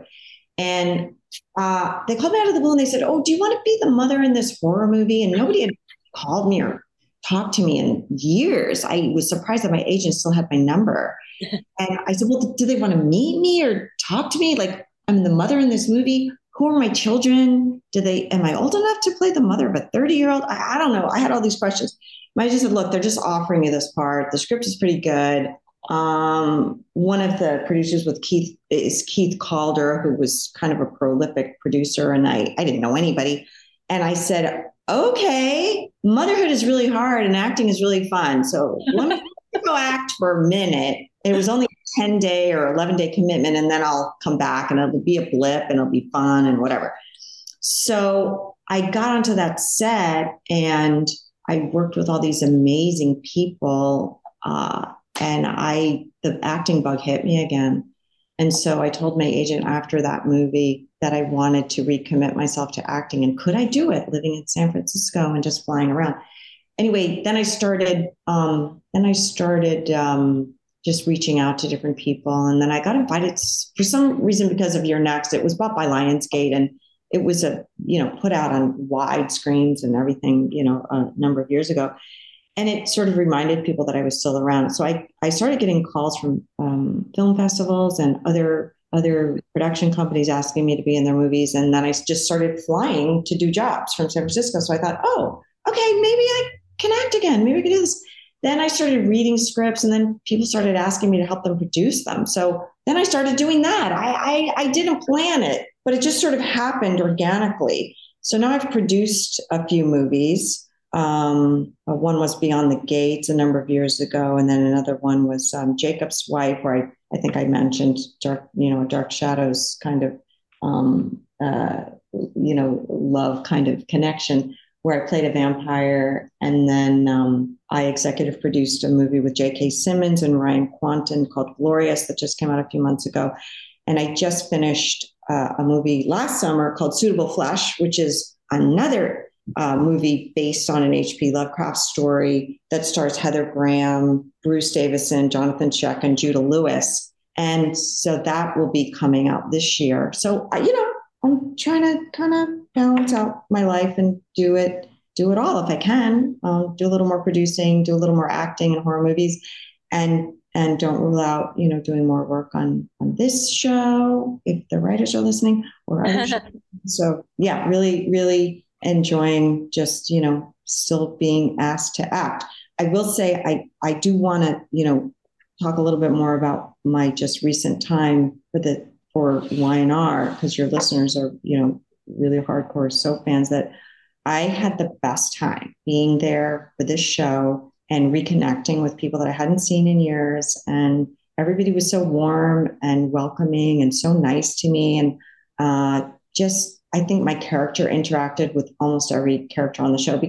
And uh, they called me out of the blue and they said, Oh, do you want to be the mother in this horror movie? And nobody had called me or talked to me in years. I was surprised that my agent still had my number. and I said, Well, do they want to meet me or talk to me? Like, I'm the mother in this movie. Who are my children? Do they, am I old enough to play the mother of a 30 year old? I, I, don't know. I had all these questions. My just said, Look, they're just offering you this part. The script is pretty good. Um, one of the producers with Keith is Keith Calder, who was kind of a prolific producer, and I, I didn't know anybody. And I said, okay, motherhood is really hard and acting is really fun. So let me go act for a minute. It was only 10 day or 11 day commitment, and then I'll come back and it'll be a blip and it'll be fun and whatever. So I got onto that set and I worked with all these amazing people. Uh, and I, the acting bug hit me again. And so I told my agent after that movie that I wanted to recommit myself to acting. And could I do it living in San Francisco and just flying around? Anyway, then I started, um, then I started um, just reaching out to different people. And then I got invited for some reason because of You're Next. It was bought by Lionsgate and it was a, you know, put out on wide screens and everything, you know, a number of years ago and it sort of reminded people that I was still around. So I, I started getting calls from um, film festivals and other other production companies asking me to be in their movies. And then I just started flying to do jobs from San Francisco. So I thought, oh, okay, maybe I can act again. Maybe I can do this. Then I started reading scripts and then people started asking me to help them produce them. So then I started doing that. I, I, I didn't plan it, but it just sort of happened organically. So now I've produced a few movies. Um, uh, one was Beyond the Gates a number of years ago, and then another one was um, Jacob's Wife, where I, I think I mentioned dark, you know, Dark Shadows kind of, um, uh, you know, love kind of connection, where I played a vampire, and then um, I executive produced a movie with J.K. Simmons and Ryan Kwanten called Glorious that just came out a few months ago, and I just finished uh, a movie last summer called Suitable Flesh, which is another uh, movie based on an H.P. Lovecraft story that stars Heather Graham, Bruce Davison, Jonathan Schaech, and Judah Lewis. And so that will be coming out this year. So, you know, I'm trying to kind of balance out my life and do it, do it all if I can. Um, do a little more producing, do a little more acting in horror movies, and and don't rule out, you know, doing more work on on this show if the writers are listening or other shows. So yeah, really, really enjoying just, you know, still being asked to act. I will say I, I do want to, you know, talk a little bit more about my just recent time for the for Y&R because your listeners are, you know, really hardcore soap fans that I had the best time being there for this show and reconnecting with people that I hadn't seen in years. And everybody was so warm and welcoming and so nice to me. And uh, just I think my character interacted with almost every character on the show.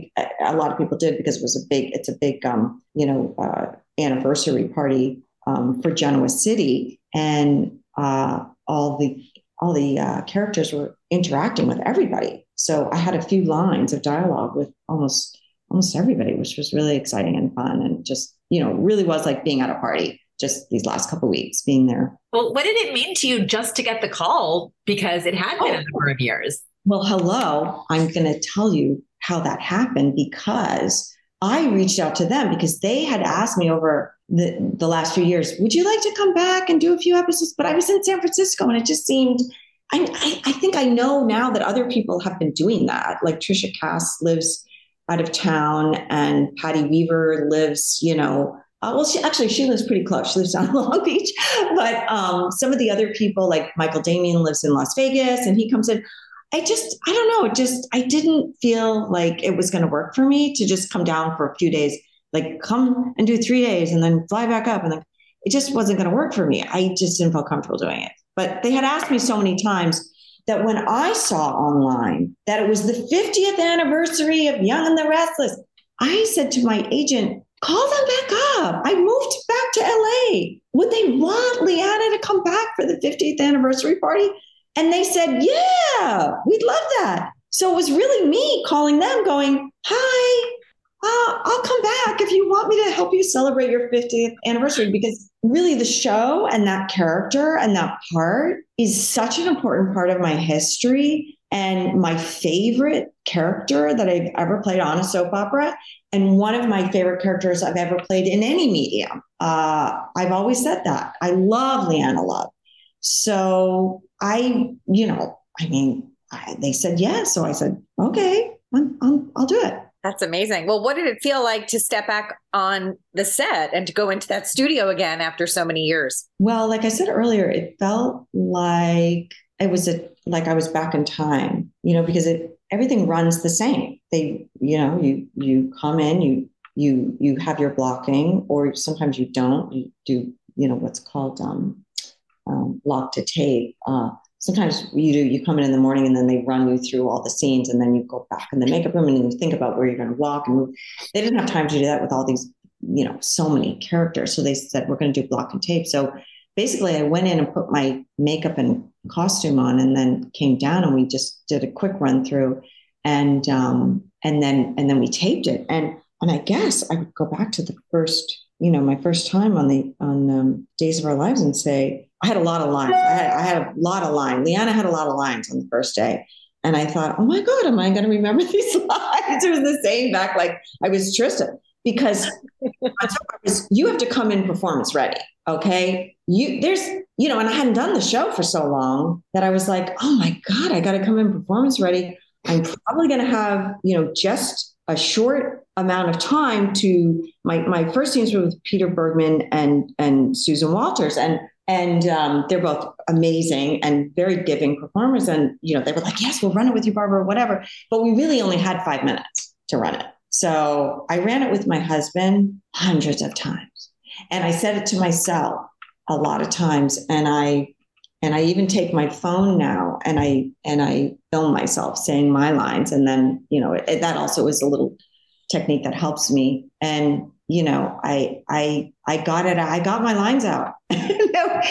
A lot of people did because it was a big, it's a big, um, you know, uh, anniversary party um, for Genoa City, and uh, all the all the uh, characters were interacting with everybody. So I had a few lines of dialogue with almost almost everybody, which was really exciting and fun, and just you know, really was like being at a party just these last couple weeks being there. Well, what did it mean to you just to get the call because it had been oh. a number of years? Well, hello. I'm going to tell you how that happened because I reached out to them because they had asked me over the, the last few years, would you like to come back and do a few episodes? But I was in San Francisco and it just seemed, I, I, I think I know now that other people have been doing that. Like Tricia Cast lives out of town and Patty Weaver lives, you know, uh, well, she actually she lives pretty close. She lives down Long Beach, but um, some of the other people, like Michael Damian, lives in Las Vegas, and he comes in. I just, I don't know. It just, I didn't feel like it was going to work for me to just come down for a few days, like come and do three days and then fly back up, and then it just wasn't going to work for me. I just didn't feel comfortable doing it. But they had asked me so many times that when I saw online that it was the 50th anniversary of Young and the Restless, I said to my agent, call them back up. I moved back to LA. Would they want Leanna to come back for the 50th anniversary party? And they said, yeah, we'd love that. So it was really me calling them going, hi, uh, I'll come back if you want me to help you celebrate your 50th anniversary because really the show and that character and that part is such an important part of my history and my favorite character that I've ever played on a soap opera and one of my favorite characters I've ever played in any medium. Uh, I've always said that. I love Leanna Love. So I, you know, I mean, I, they said yes. So I said, okay, I'm, I'm, I'll do it. That's amazing. Well, what did it feel like to step back on the set and to go into that studio again after so many years? Well, like I said earlier, it felt like it was a like I was back in time, you know, because it everything runs the same. They, you know, you you come in, you you you have your blocking, or sometimes you don't. You do, you know, what's called um, um, lock to tape. Uh, sometimes you do. You come in in the morning, and then they run you through all the scenes, and then you go back in the makeup room, and you think about where you're going to walk and move. They didn't have time to do that with all these, you know, so many characters. So they said we're going to do block and tape. So basically, I went in and put my makeup and costume on and then came down and we just did a quick run through and um, and then and then we taped it and and I guess I would go back to the first you know my first time on the on um, Days of Our Lives and say I had a lot of lines I had, I had a lot of lines Leanna had a lot of lines on the first day and I thought oh my god am I going to remember these lines it was the same back like I was Tristan because you have to come in performance ready. Okay. You there's, you know, and I hadn't done the show for so long that I was like, oh my God, I got to come in performance ready. I'm probably going to have, you know, just a short amount of time to my my first scenes were with Peter Bergman and and Susan Walters. And and um, they're both amazing and very giving performers. And you know they were like yes we'll run it with you Barbara whatever. But we really only had five minutes to run it. So I ran it with my husband hundreds of times. And I said it to myself a lot of times. And I and I even take my phone now and I and I film myself saying my lines. And then you know it, that also is a little technique that helps me. And you know I I I got it I got my lines out.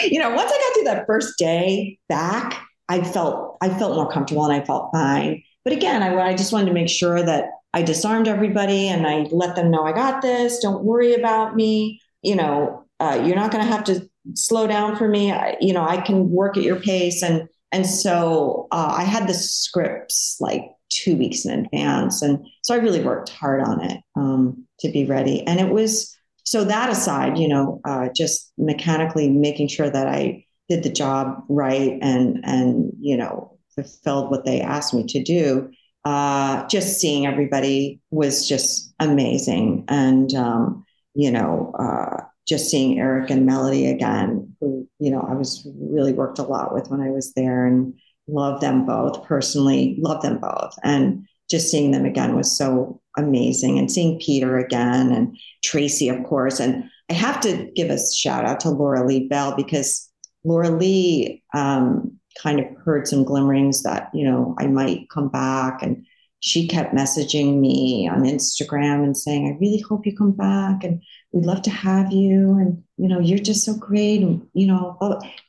You know once I got through that first day back I felt I felt more comfortable and I felt fine. But again I I just wanted to make sure that I disarmed everybody and I let them know I got this. Don't worry about me. You know uh, you're not going to have to slow down for me. I, you know, I can work at your pace. And, and so uh, I had the scripts like two weeks in advance. And so I really worked hard on it um, to be ready. And it was, so that aside, you know, uh, just mechanically making sure that I did the job right and, and, you know, fulfilled what they asked me to do. Uh, just seeing everybody was just amazing. And, um, you know, uh, just seeing Eric and Melody again, who, you know, I was really worked a lot with when I was there and love them both personally, love them both. And just seeing them again was so amazing. And seeing Peter again and Tracy, of course. And I have to give a shout out to Lauralee Bell because Lauralee um, kind of heard some glimmerings that, you know, I might come back. And she kept messaging me on Instagram and saying, I really hope you come back. And we'd love to have you. And you know you're just so great. And you know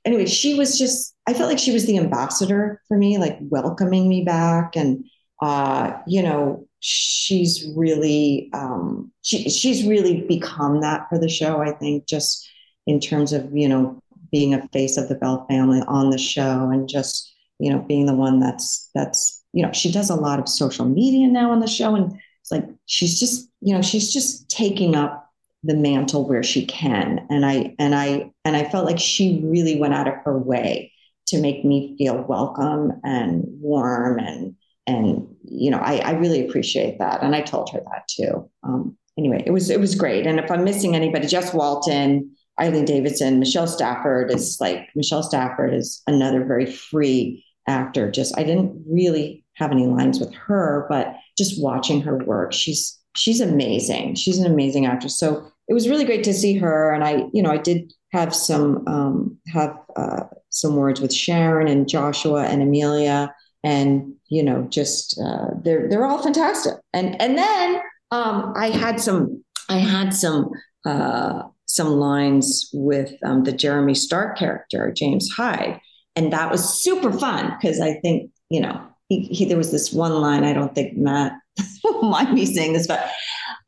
anyway she was just i felt like she was the ambassador for me like welcoming me back. And uh you know she's really um she she's really become that for the show i think just in terms of you know being a face of the bell family on the show and just you know being the one that's that's you know she does a lot of social media now on the show. And it's like she's just you know she's just taking up the mantle where she can. And i and i and i felt like she really went out of her way to make me feel welcome and warm and and you know i, I really appreciate that. And i told her that too. Um, anyway it was it was great. And if i'm missing anybody jess walton eileen davidson michelle stafford is like michelle stafford is another very free actor. Just i didn't really have any lines with her but just watching her work she's she's amazing she's an amazing actress so it was really great to see her. And I, you know, I did have some um, have uh, some words with Sharon and Joshua and Amelia, and you know, just uh, they're they're all fantastic. And and then um, I had some I had some uh, some lines with um, the Jeremy Stark character James Hyde, and that was super fun because I think you know he, he, there was this one line I don't think Matt will mind me saying this, but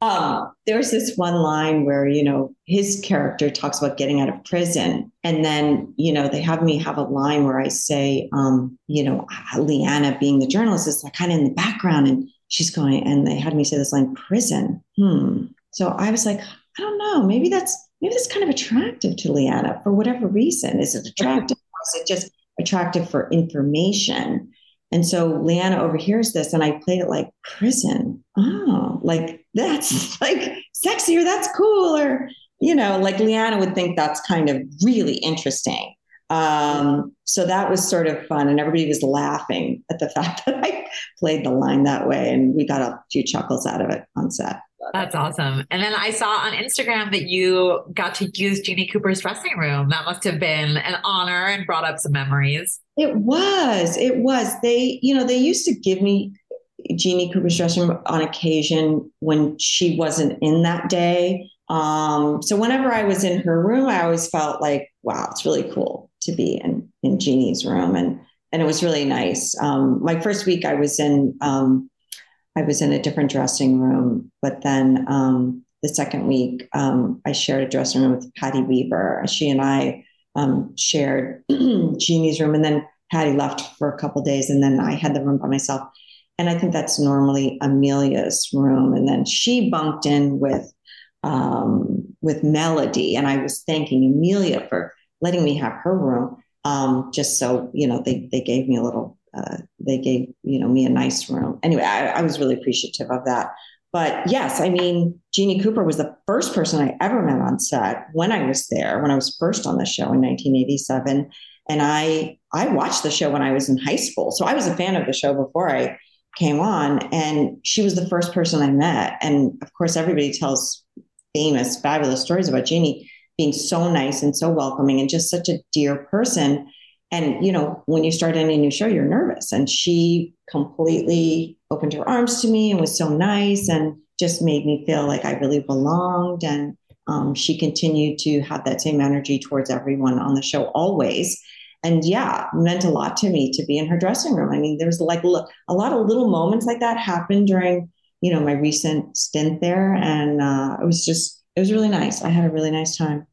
um, there's this one line where, you know, his character talks about getting out of prison. And then, you know, they have me have a line where I say, um, you know, Leanna being the journalist is like kind of in the background and she's going, and they had me say this line, prison. Hmm. So I was like, I don't know, maybe that's, maybe that's kind of attractive to Leanna for whatever reason. Is it attractive? is it just attractive for information? And so Leanna overhears this and I played it like prison. Oh, like that's like sexier, that's cooler. You know, like Leanna would think that's kind of really interesting. Um, so that was sort of fun. And everybody was laughing at the fact that I played the line that way. And we got a few chuckles out of it on set. That's awesome. And then I saw on Instagram that you got to use Jeanne Cooper's dressing room. That must have been an honor and brought up some memories. It was. It was. They, you know, they used to give me Jeannie Cooper's dressing room on occasion when she wasn't in that day. Um, so whenever I was in her room, I always felt like, wow, it's really cool to be in in Jeannie's room, and and it was really nice. Um, my first week, I was in um, I was in a different dressing room. But then um, the second week, um, I shared a dressing room with Patty Weaver. She and I um, shared Jeannie's room, and then Patty left for a couple days, and then I had the room by myself. And I think that's normally Amelia's room. And then she bunked in with um, with Melody, and I was thanking Amelia for letting me have her room. Um, just so you know, they they gave me a little. Uh, they gave you know me a nice room. Anyway, I, I was really appreciative of that. But yes, I mean, Jeanne Cooper was the first person I ever met on set when I was there, when I was first on the show in 1987. And I I watched the show when I was in high school. So I was a fan of the show before I came on. And she was the first person I met. And of course, everybody tells famous, fabulous stories about Jeanne being so nice and so welcoming and just such a dear person. And, you know, when you start any new show, you're nervous. And she completely opened her arms to me and was so nice and just made me feel like I really belonged. And um, she continued to have that same energy towards everyone on the show always. And yeah, meant a lot to me to be in her dressing room. I mean, there's like a lot of little moments like that happened during, you know, my recent stint there. And uh, it was just, it was really nice. I had a really nice time.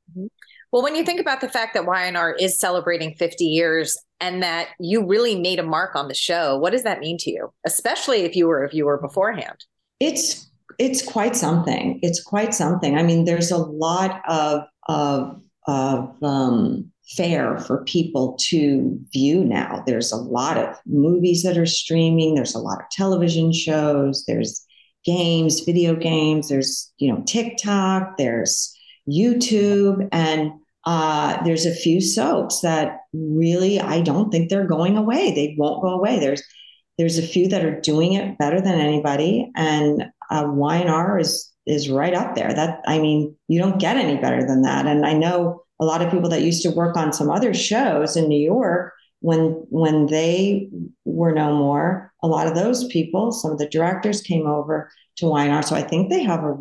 Well, when you think about the fact that Y&R is celebrating 50 years and that you really made a mark on the show, what does that mean to you? Especially if you were a viewer beforehand. It's it's quite something. It's quite something. I mean, there's a lot of of of um, fare for people to view now. There's a lot of movies that are streaming. There's a lot of television shows. There's games, video games. There's you know TikTok. There's YouTube, and uh, there's a few soaps that really I don't think they're going away. They won't go away. There's there's a few that are doing it better than anybody, and uh, Y&R is is right up there. That I mean, you don't get any better than that. And I know a lot of people that used to work on some other shows in New York when when they were no more. A lot of those people, some of the directors came over to Y&R. So I think they have a,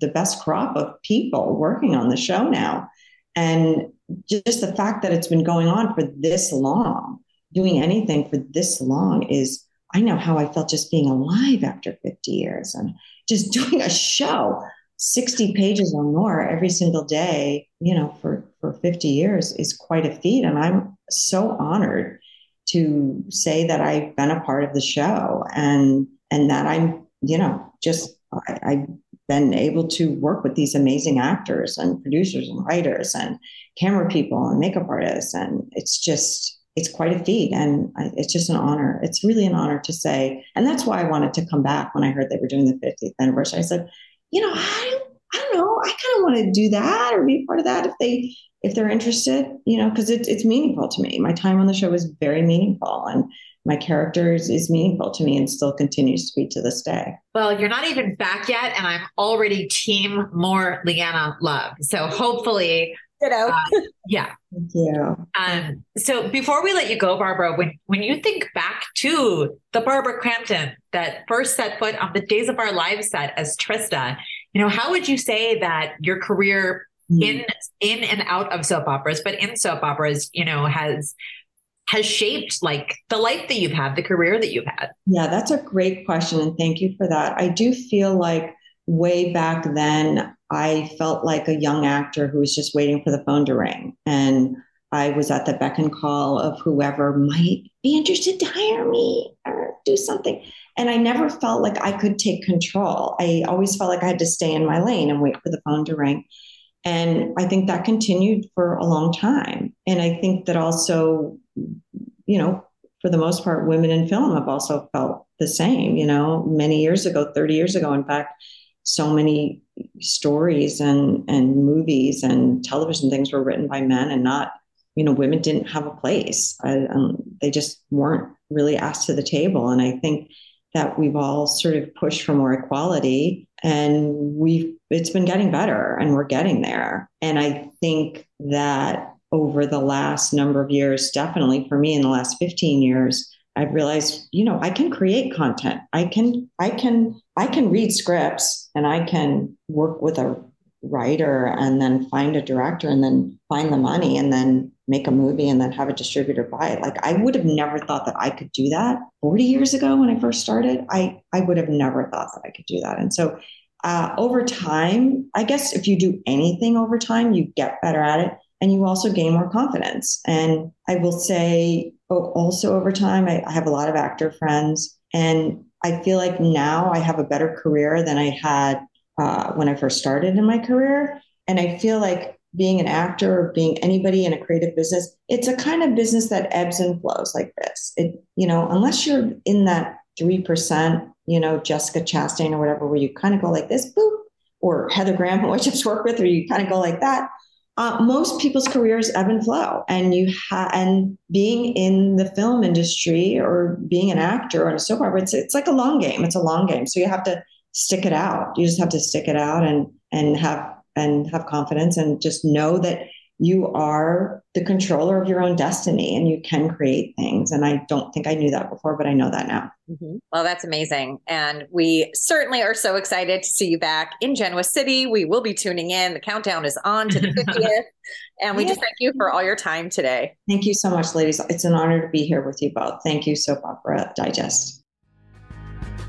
the best crop of people working on the show now. And just the fact that it's been going on for this long, doing anything for this long is, I know how I felt just being alive after 50 years and just doing a show, 60 pages or more every single day, you know, for, for 50 years is quite a feat. And I'm so honored to say that I've been a part of the show and, and that I'm, you know, just, I, I been able to work with these amazing actors and producers and writers and camera people and makeup artists. And it's just, it's quite a feat. And I, it's just an honor. It's really an honor to say. And that's why I wanted to come back when I heard they were doing the 50th anniversary. I said, you know, I, I don't know. I kind of want to do that or be part of that if they, if they're interested, you know, because it's, it's meaningful to me. My time on the show was very meaningful. And my character is, is meaningful to me and still continues to be to this day. Well, you're not even back yet, and I'm already team more Leanna Love. So hopefully, Ditto. Uh, yeah. Thank you. Um, so before we let you go, Barbara, when when you think back to the Barbara Crampton that first set foot on the Days of Our Lives set as Trista, you know, how would you say that your career mm. in in and out of soap operas, but in soap operas, you know, has has shaped like the life that you've had, the career that you've had? Yeah, that's a great question. And thank you for that. I do feel like way back then, I felt like a young actor who was just waiting for the phone to ring. And I was at the beck and call of whoever might be interested to hire me or do something. And I never felt like I could take control. I always felt like I had to stay in my lane and wait for the phone to ring. And I think that continued for a long time. And I think that also you know, for the most part, women in film have also felt the same. You know, many years ago, 30 years ago, in fact, so many stories and and movies and television things were written by men and not, you know, women didn't have a place. I, um, they just weren't really asked to the table. And I think that we've all sort of pushed for more equality and we've it's been getting better and we're getting there and i think that over the last number of years, definitely for me in the last 15 years, I've realized, you know, I can create content. I can, I can, I can read scripts and I can work with a writer and then find a director and then find the money and then make a movie and then have a distributor buy it. Like I would have never thought that I could do that 40 years ago when I first started. I, I would have never thought that I could do that. And so uh, over time, I guess if you do anything over time, you get better at it and you also gain more confidence. And I will say also over time, I, I have a lot of actor friends, and I feel like now I have a better career than I had uh, when I first started in my career. And I feel like being an actor or being anybody in a creative business, it's a kind of business that ebbs and flows like this. It, you know, unless you're in that 3%, you know, Jessica Chastain or whatever, where you kind of go like this, boop, or Heather Graham, who I just worked with, where you kind of go like that. Uh, most people's careers ebb and flow, and you have and being in the film industry or being an actor on a soap opera, it's it's like a long game. It's a long game, so you have to stick it out. You just have to stick it out and and have and have confidence and just know that you are the controller of your own destiny and you can create things. And I don't think I knew that before, but I know that now. Mm-hmm. Well, that's amazing. And we certainly are so excited to see you back in Genoa City. We will be tuning in. The countdown is on to the 50th. and we yeah. just thank you for all your time today. Thank you so much, ladies. It's an honor to be here with you both. Thank you, Soap Opera Digest.